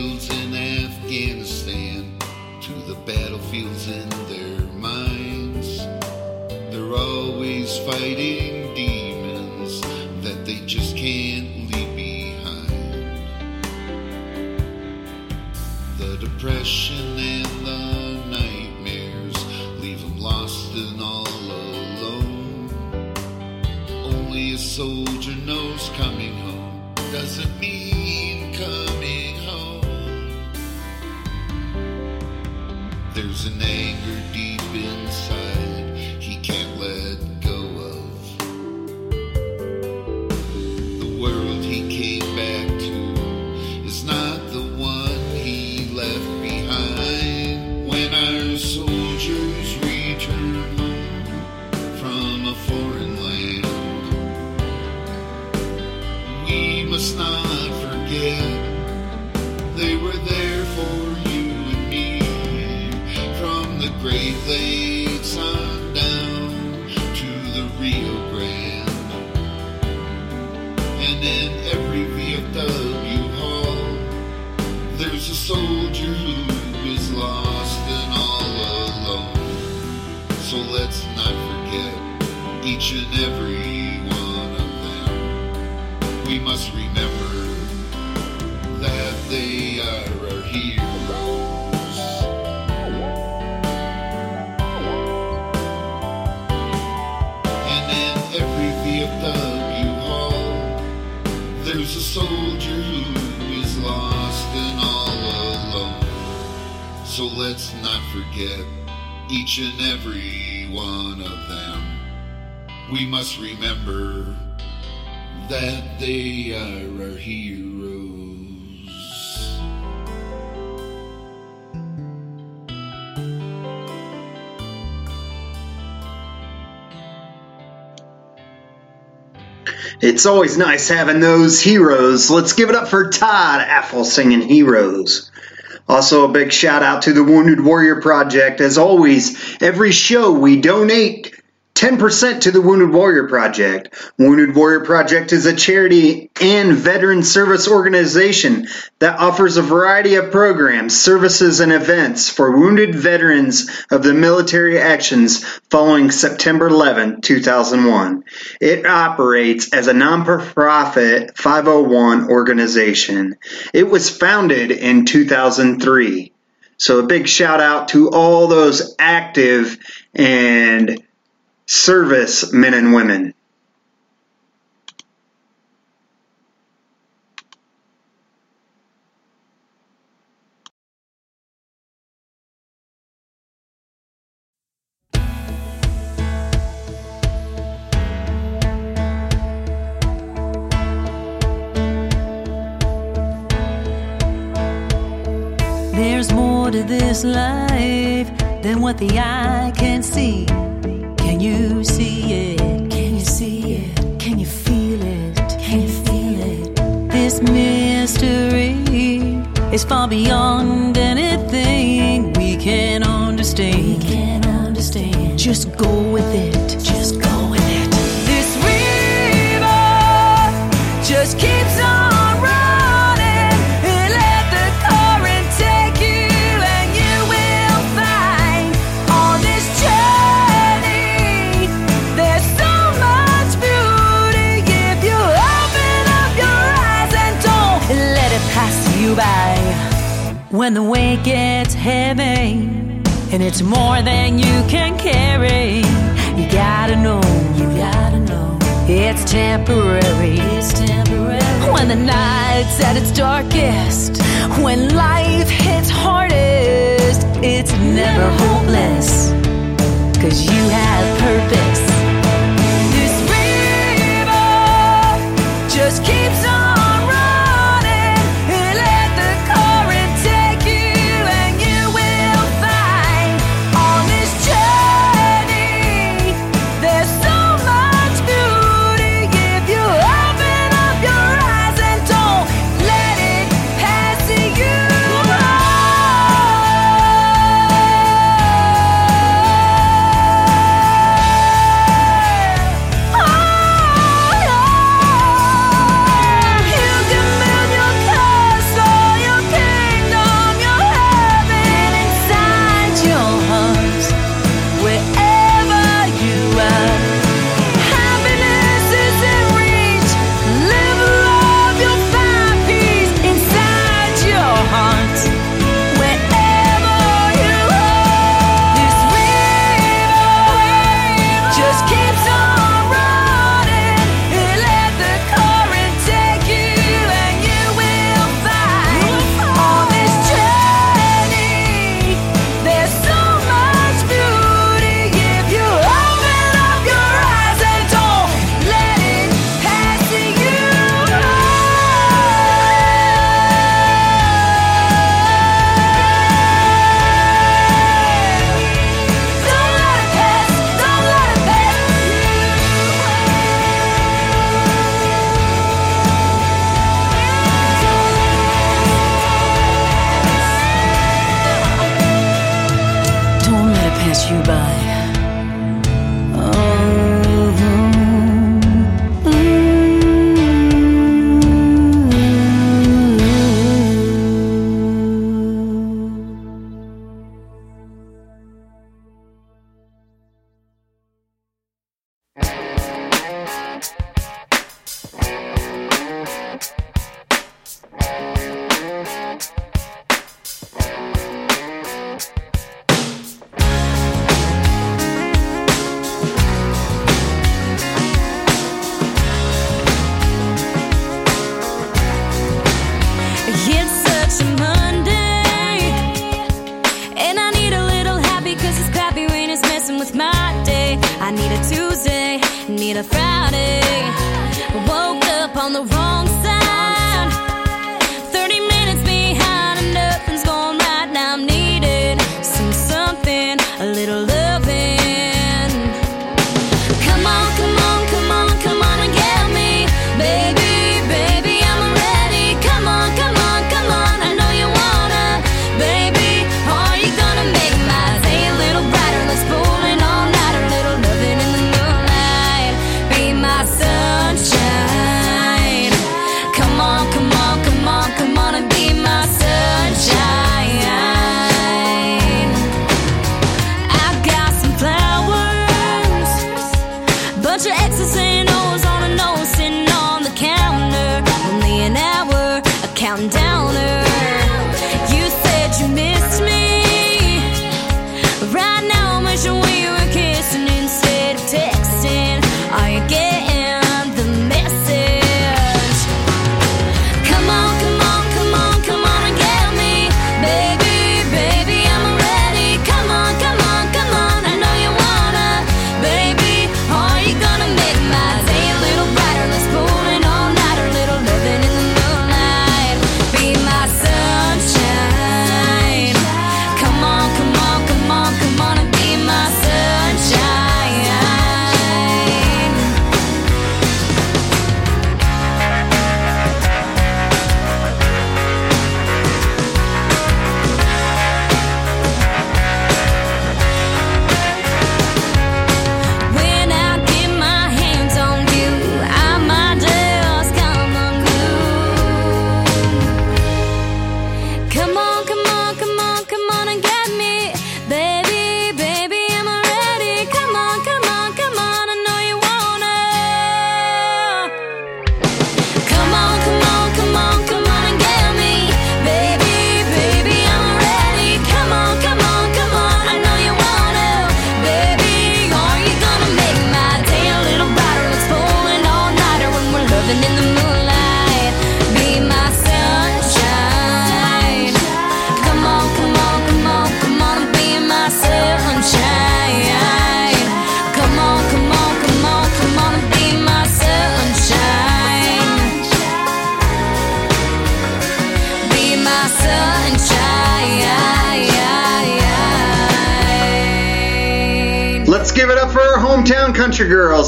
S23: Minefields in Afghanistan to the battlefields in their minds, they're always fighting demons that they just can't leave behind. The depression and the nightmares leave them lost and all alone. Only a soldier There's an anger remember that they are our heroes.
S3: It's always nice having those heroes. Let's give it up for Todd Affle singing Heroes. Also, a big shout out to the Wounded Warrior Project. As always, every show we donate 10% to the Wounded Warrior Project. Wounded Warrior Project is a charity and veteran service organization that offers a variety of programs, services, and events for wounded veterans of the military actions following September 11, 2001. It operates as a non-profit 501 organization. It was founded in 2003. So a big shout out to all those active and service men and women.
S8: There's more to this life than what the eye can see. Can you see it? Can you see it? Can you feel it? Can you feel it? This mystery is far beyond anything we can understand. We can understand. Just go with it. Just go with it. This river just keeps when the weight gets heavy and it's more than you can carry. You gotta know, you gotta know it's temporary. It's temporary. When the night's at its darkest, when life hits hardest, it's never hopeless. Cause you have purpose.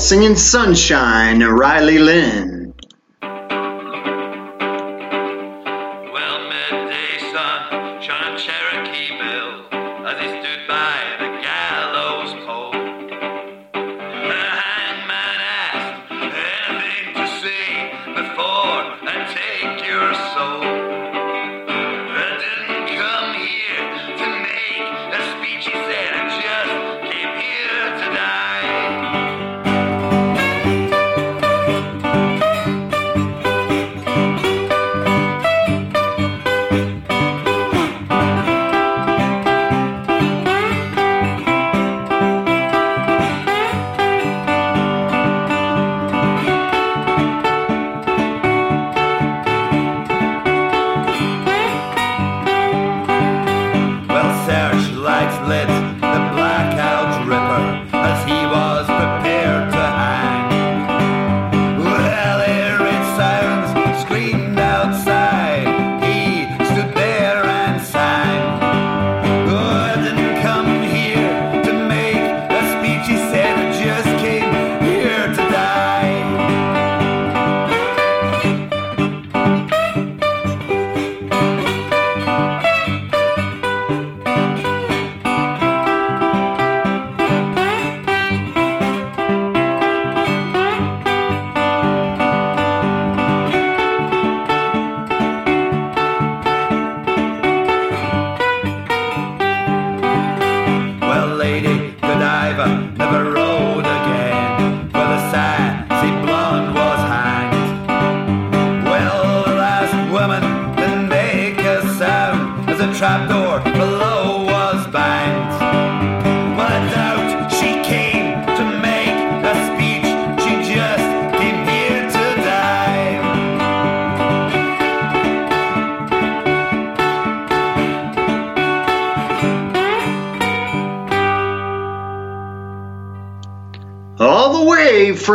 S24: Singing Sunshine, Riley Lynn.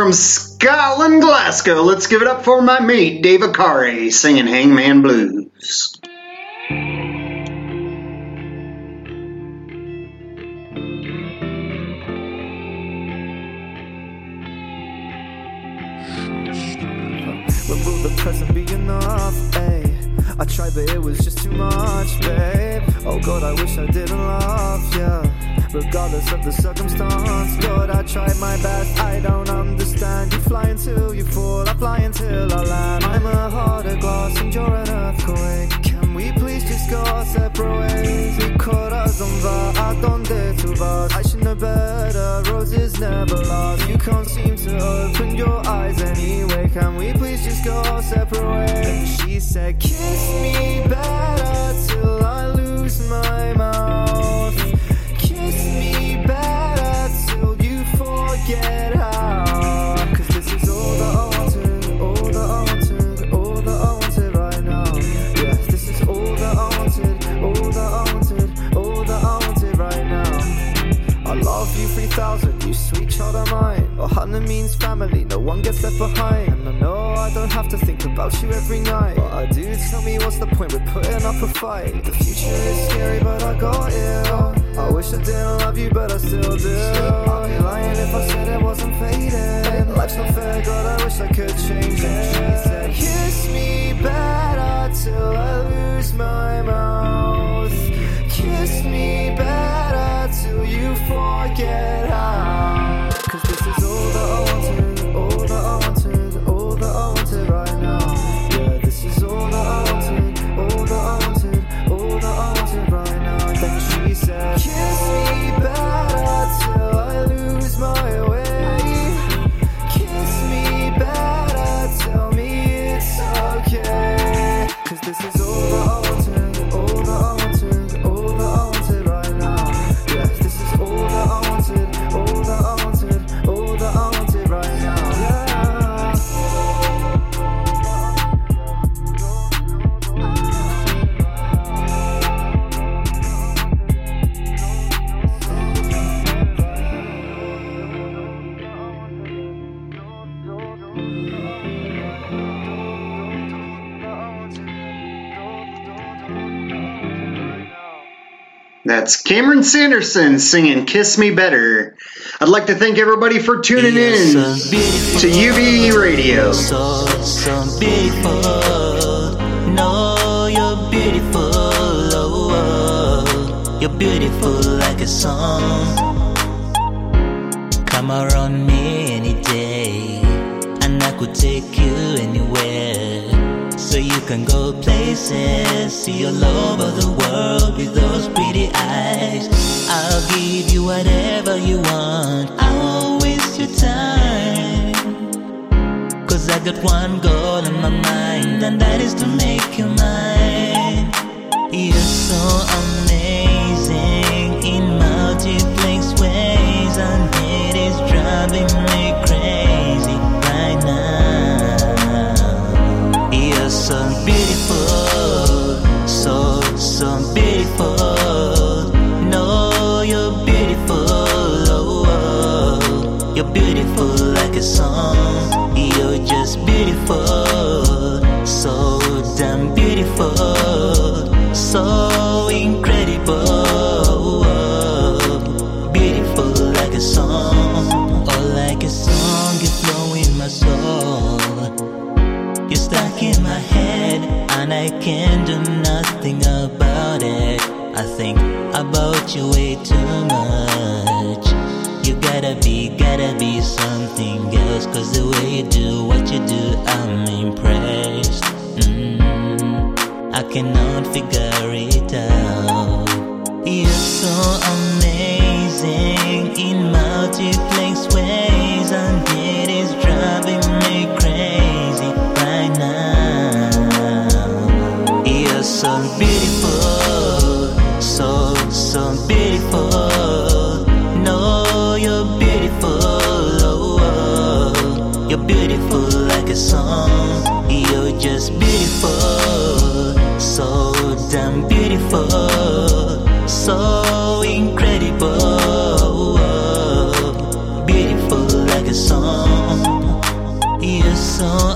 S24: From Scotland, Glasgow, let's give it up for my mate, Dave Akari, singing Hangman Blues.
S25: I tried but it was just too much, babe. Oh god, I wish I didn't yeah Regardless of the circumstance. God, I tried my best, I don't understand. You fly until you fall, I fly until I land. I'm a heart of glass and you're an earthquake. Can we please just go our separate ways? You corazón va a donde to vas I should know better, roses never last. You can't seem to open your eyes anyway. Can we please just go our separate ways? She said, kiss me better Ohana means family, no one gets left behind. And I know I don't have to think about you every night. But I do, tell me what's the point with putting up a fight. The future is scary but I got it I wish I didn't love you but I still do. I'd be lying if I said it wasn't fading. Life's not fair, God I wish I could change it. She said kiss me better till I lose my mouth. Kiss me better till you forget how
S3: That's Cameron Sanderson singing Kiss Me Better. I'd like to thank everybody for tuning in to UB Radio.
S26: So, so beautiful. No, you're beautiful. Oh, oh. You're beautiful like a song. Come around me any day, and I could take you anywhere. So you can go places, see all over the world with those pretty eyes. I'll give you whatever you want. I won't waste your time. Cause I got one goal in my mind, and that is to make you mine. You're so amazing in multiplex ways, and it is driving me so damn beautiful, so incredible. Beautiful like a song, or like a song you flow my soul. You're stuck in my head, and I can't do nothing about it. I think about you way too much. Gotta be, gotta be something else. Cause the way you do what you do, I'm impressed. Mm, I cannot figure it out. You're so amazing in multiplex beautiful, so incredible. Beautiful like a song. You're so amazing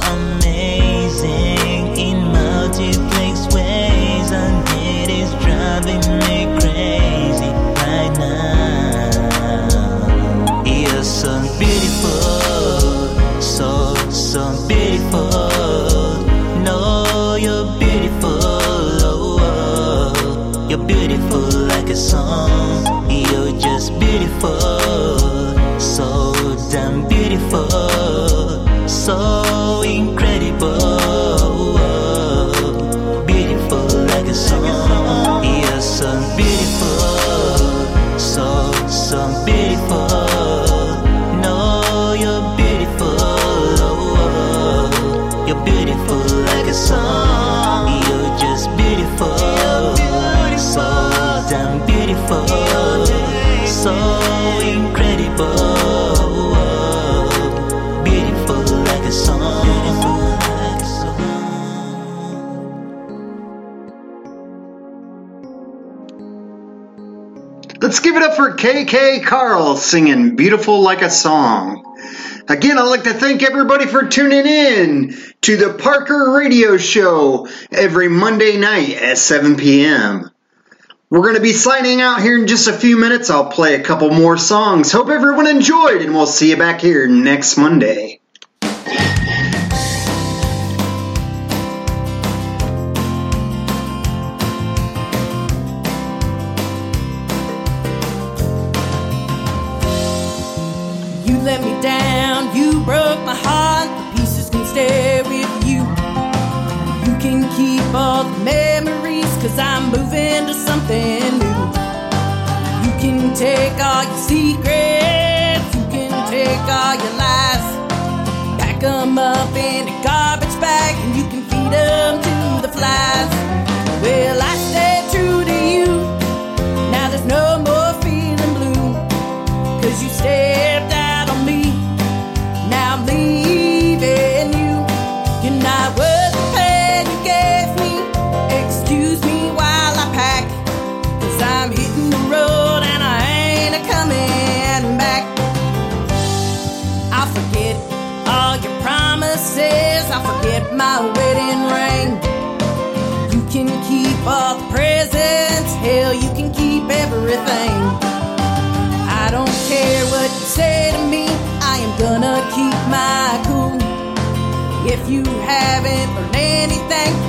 S3: give it up for KK Carl singing Beautiful Like a Song. Again, I'd like to thank everybody for tuning in to the Parker Radio Show every Monday night at 7 p.m. We're going to be signing out here in just a few minutes. I'll play a couple more songs. Hope everyone enjoyed, and we'll see you back here next Monday.
S13: Memories, cause I'm moving to something new. You can take all your secrets, you can take all your lies. Pack them up in a garbage bag, and you can feed them to the flies. Well, I
S18: haven't learned anything.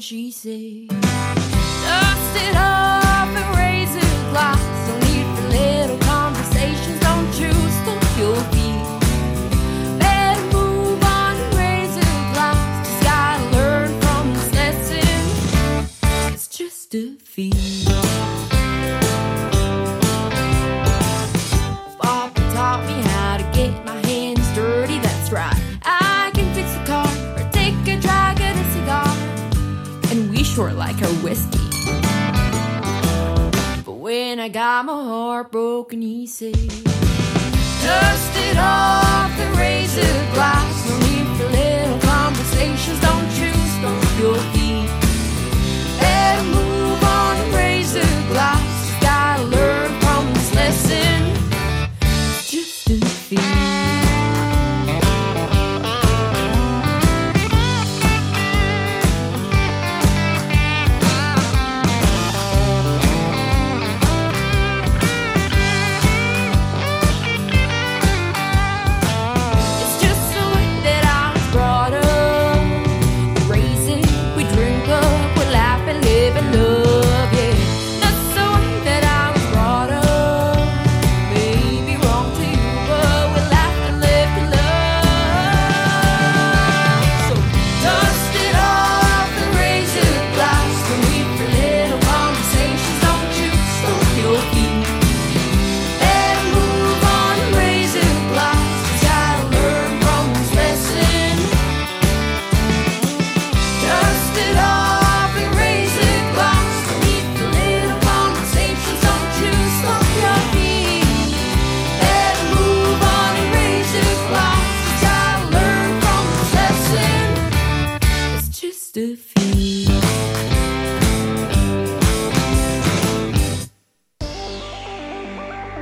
S8: she said. Dust it all. got my heart broken easy. it off the razor blocks. No need for little conversations. Don't choose, stomp your feet. Let move.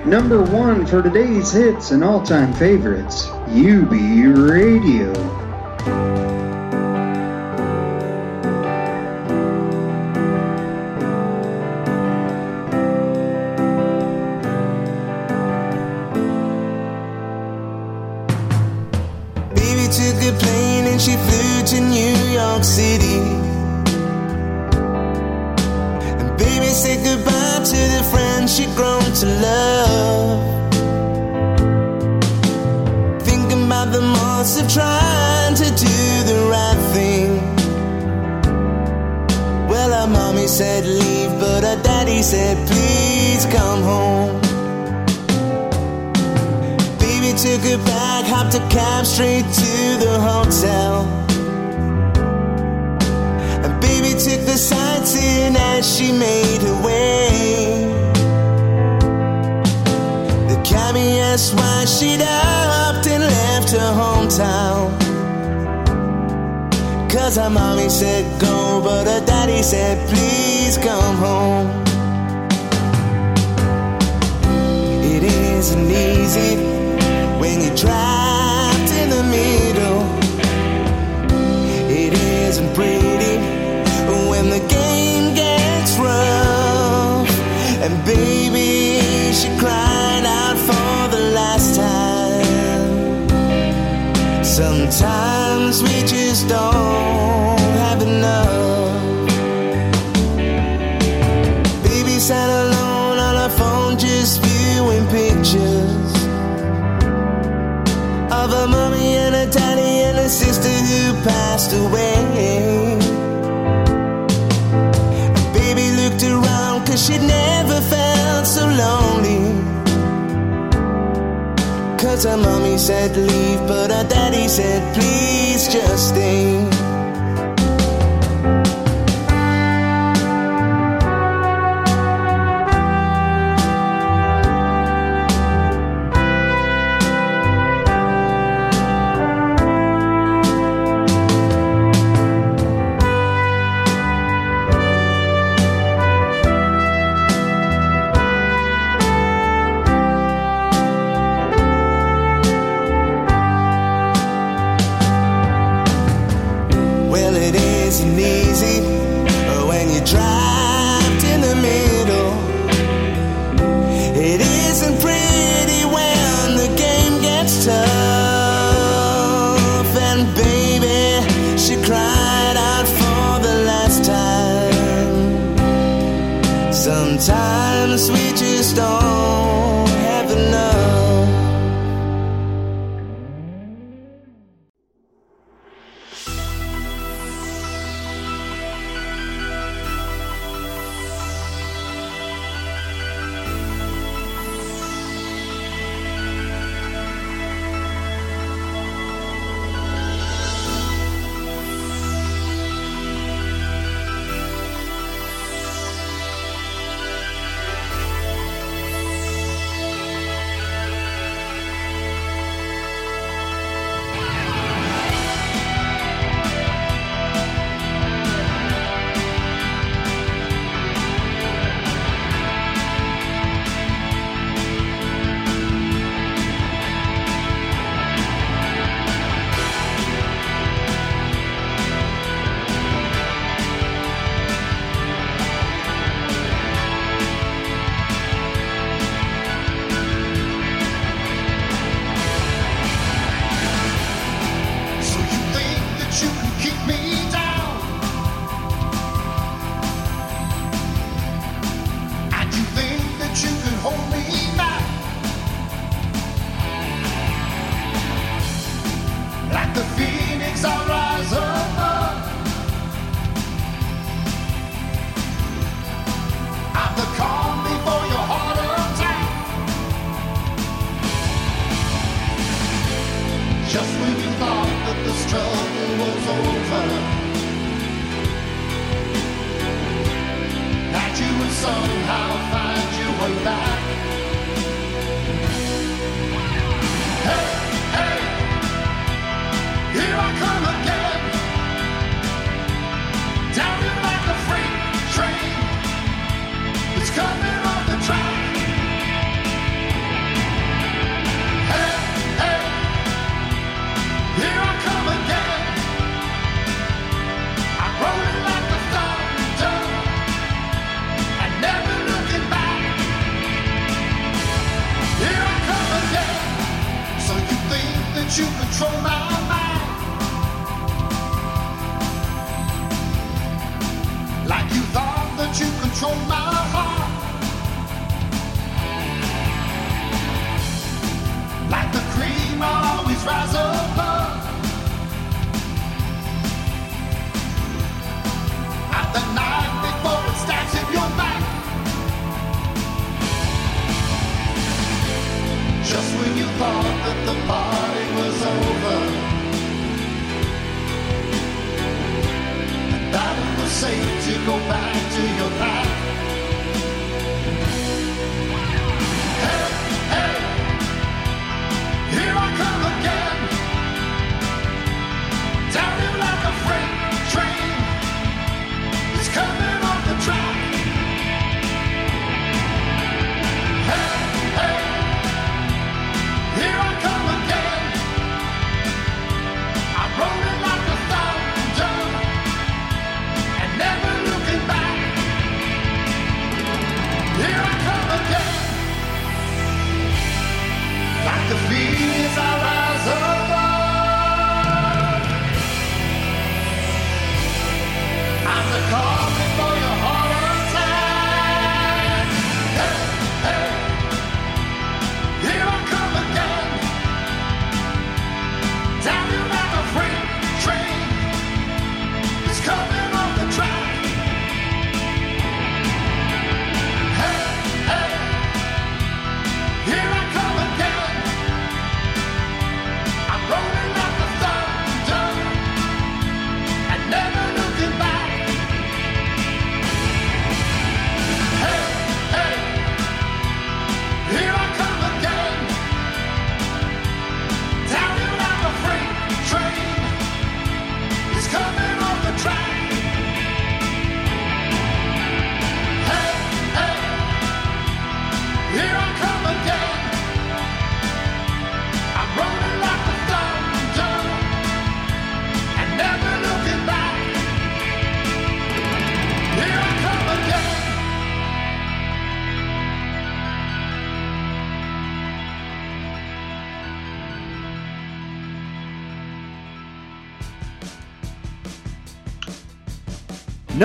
S27: Number one for today's hits and all time favorites, UB Radio.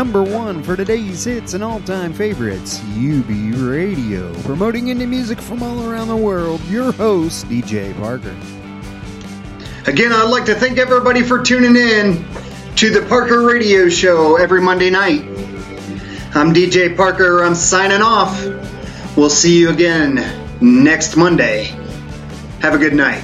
S2: Number one for today's hits and all time favorites, UB Radio. Promoting indie music from all around the world, your host, DJ Parker.
S3: Again, I'd like to thank everybody for tuning in to the Parker Radio Show every Monday night. I'm DJ Parker. I'm signing off. We'll see you again next Monday. Have a good night.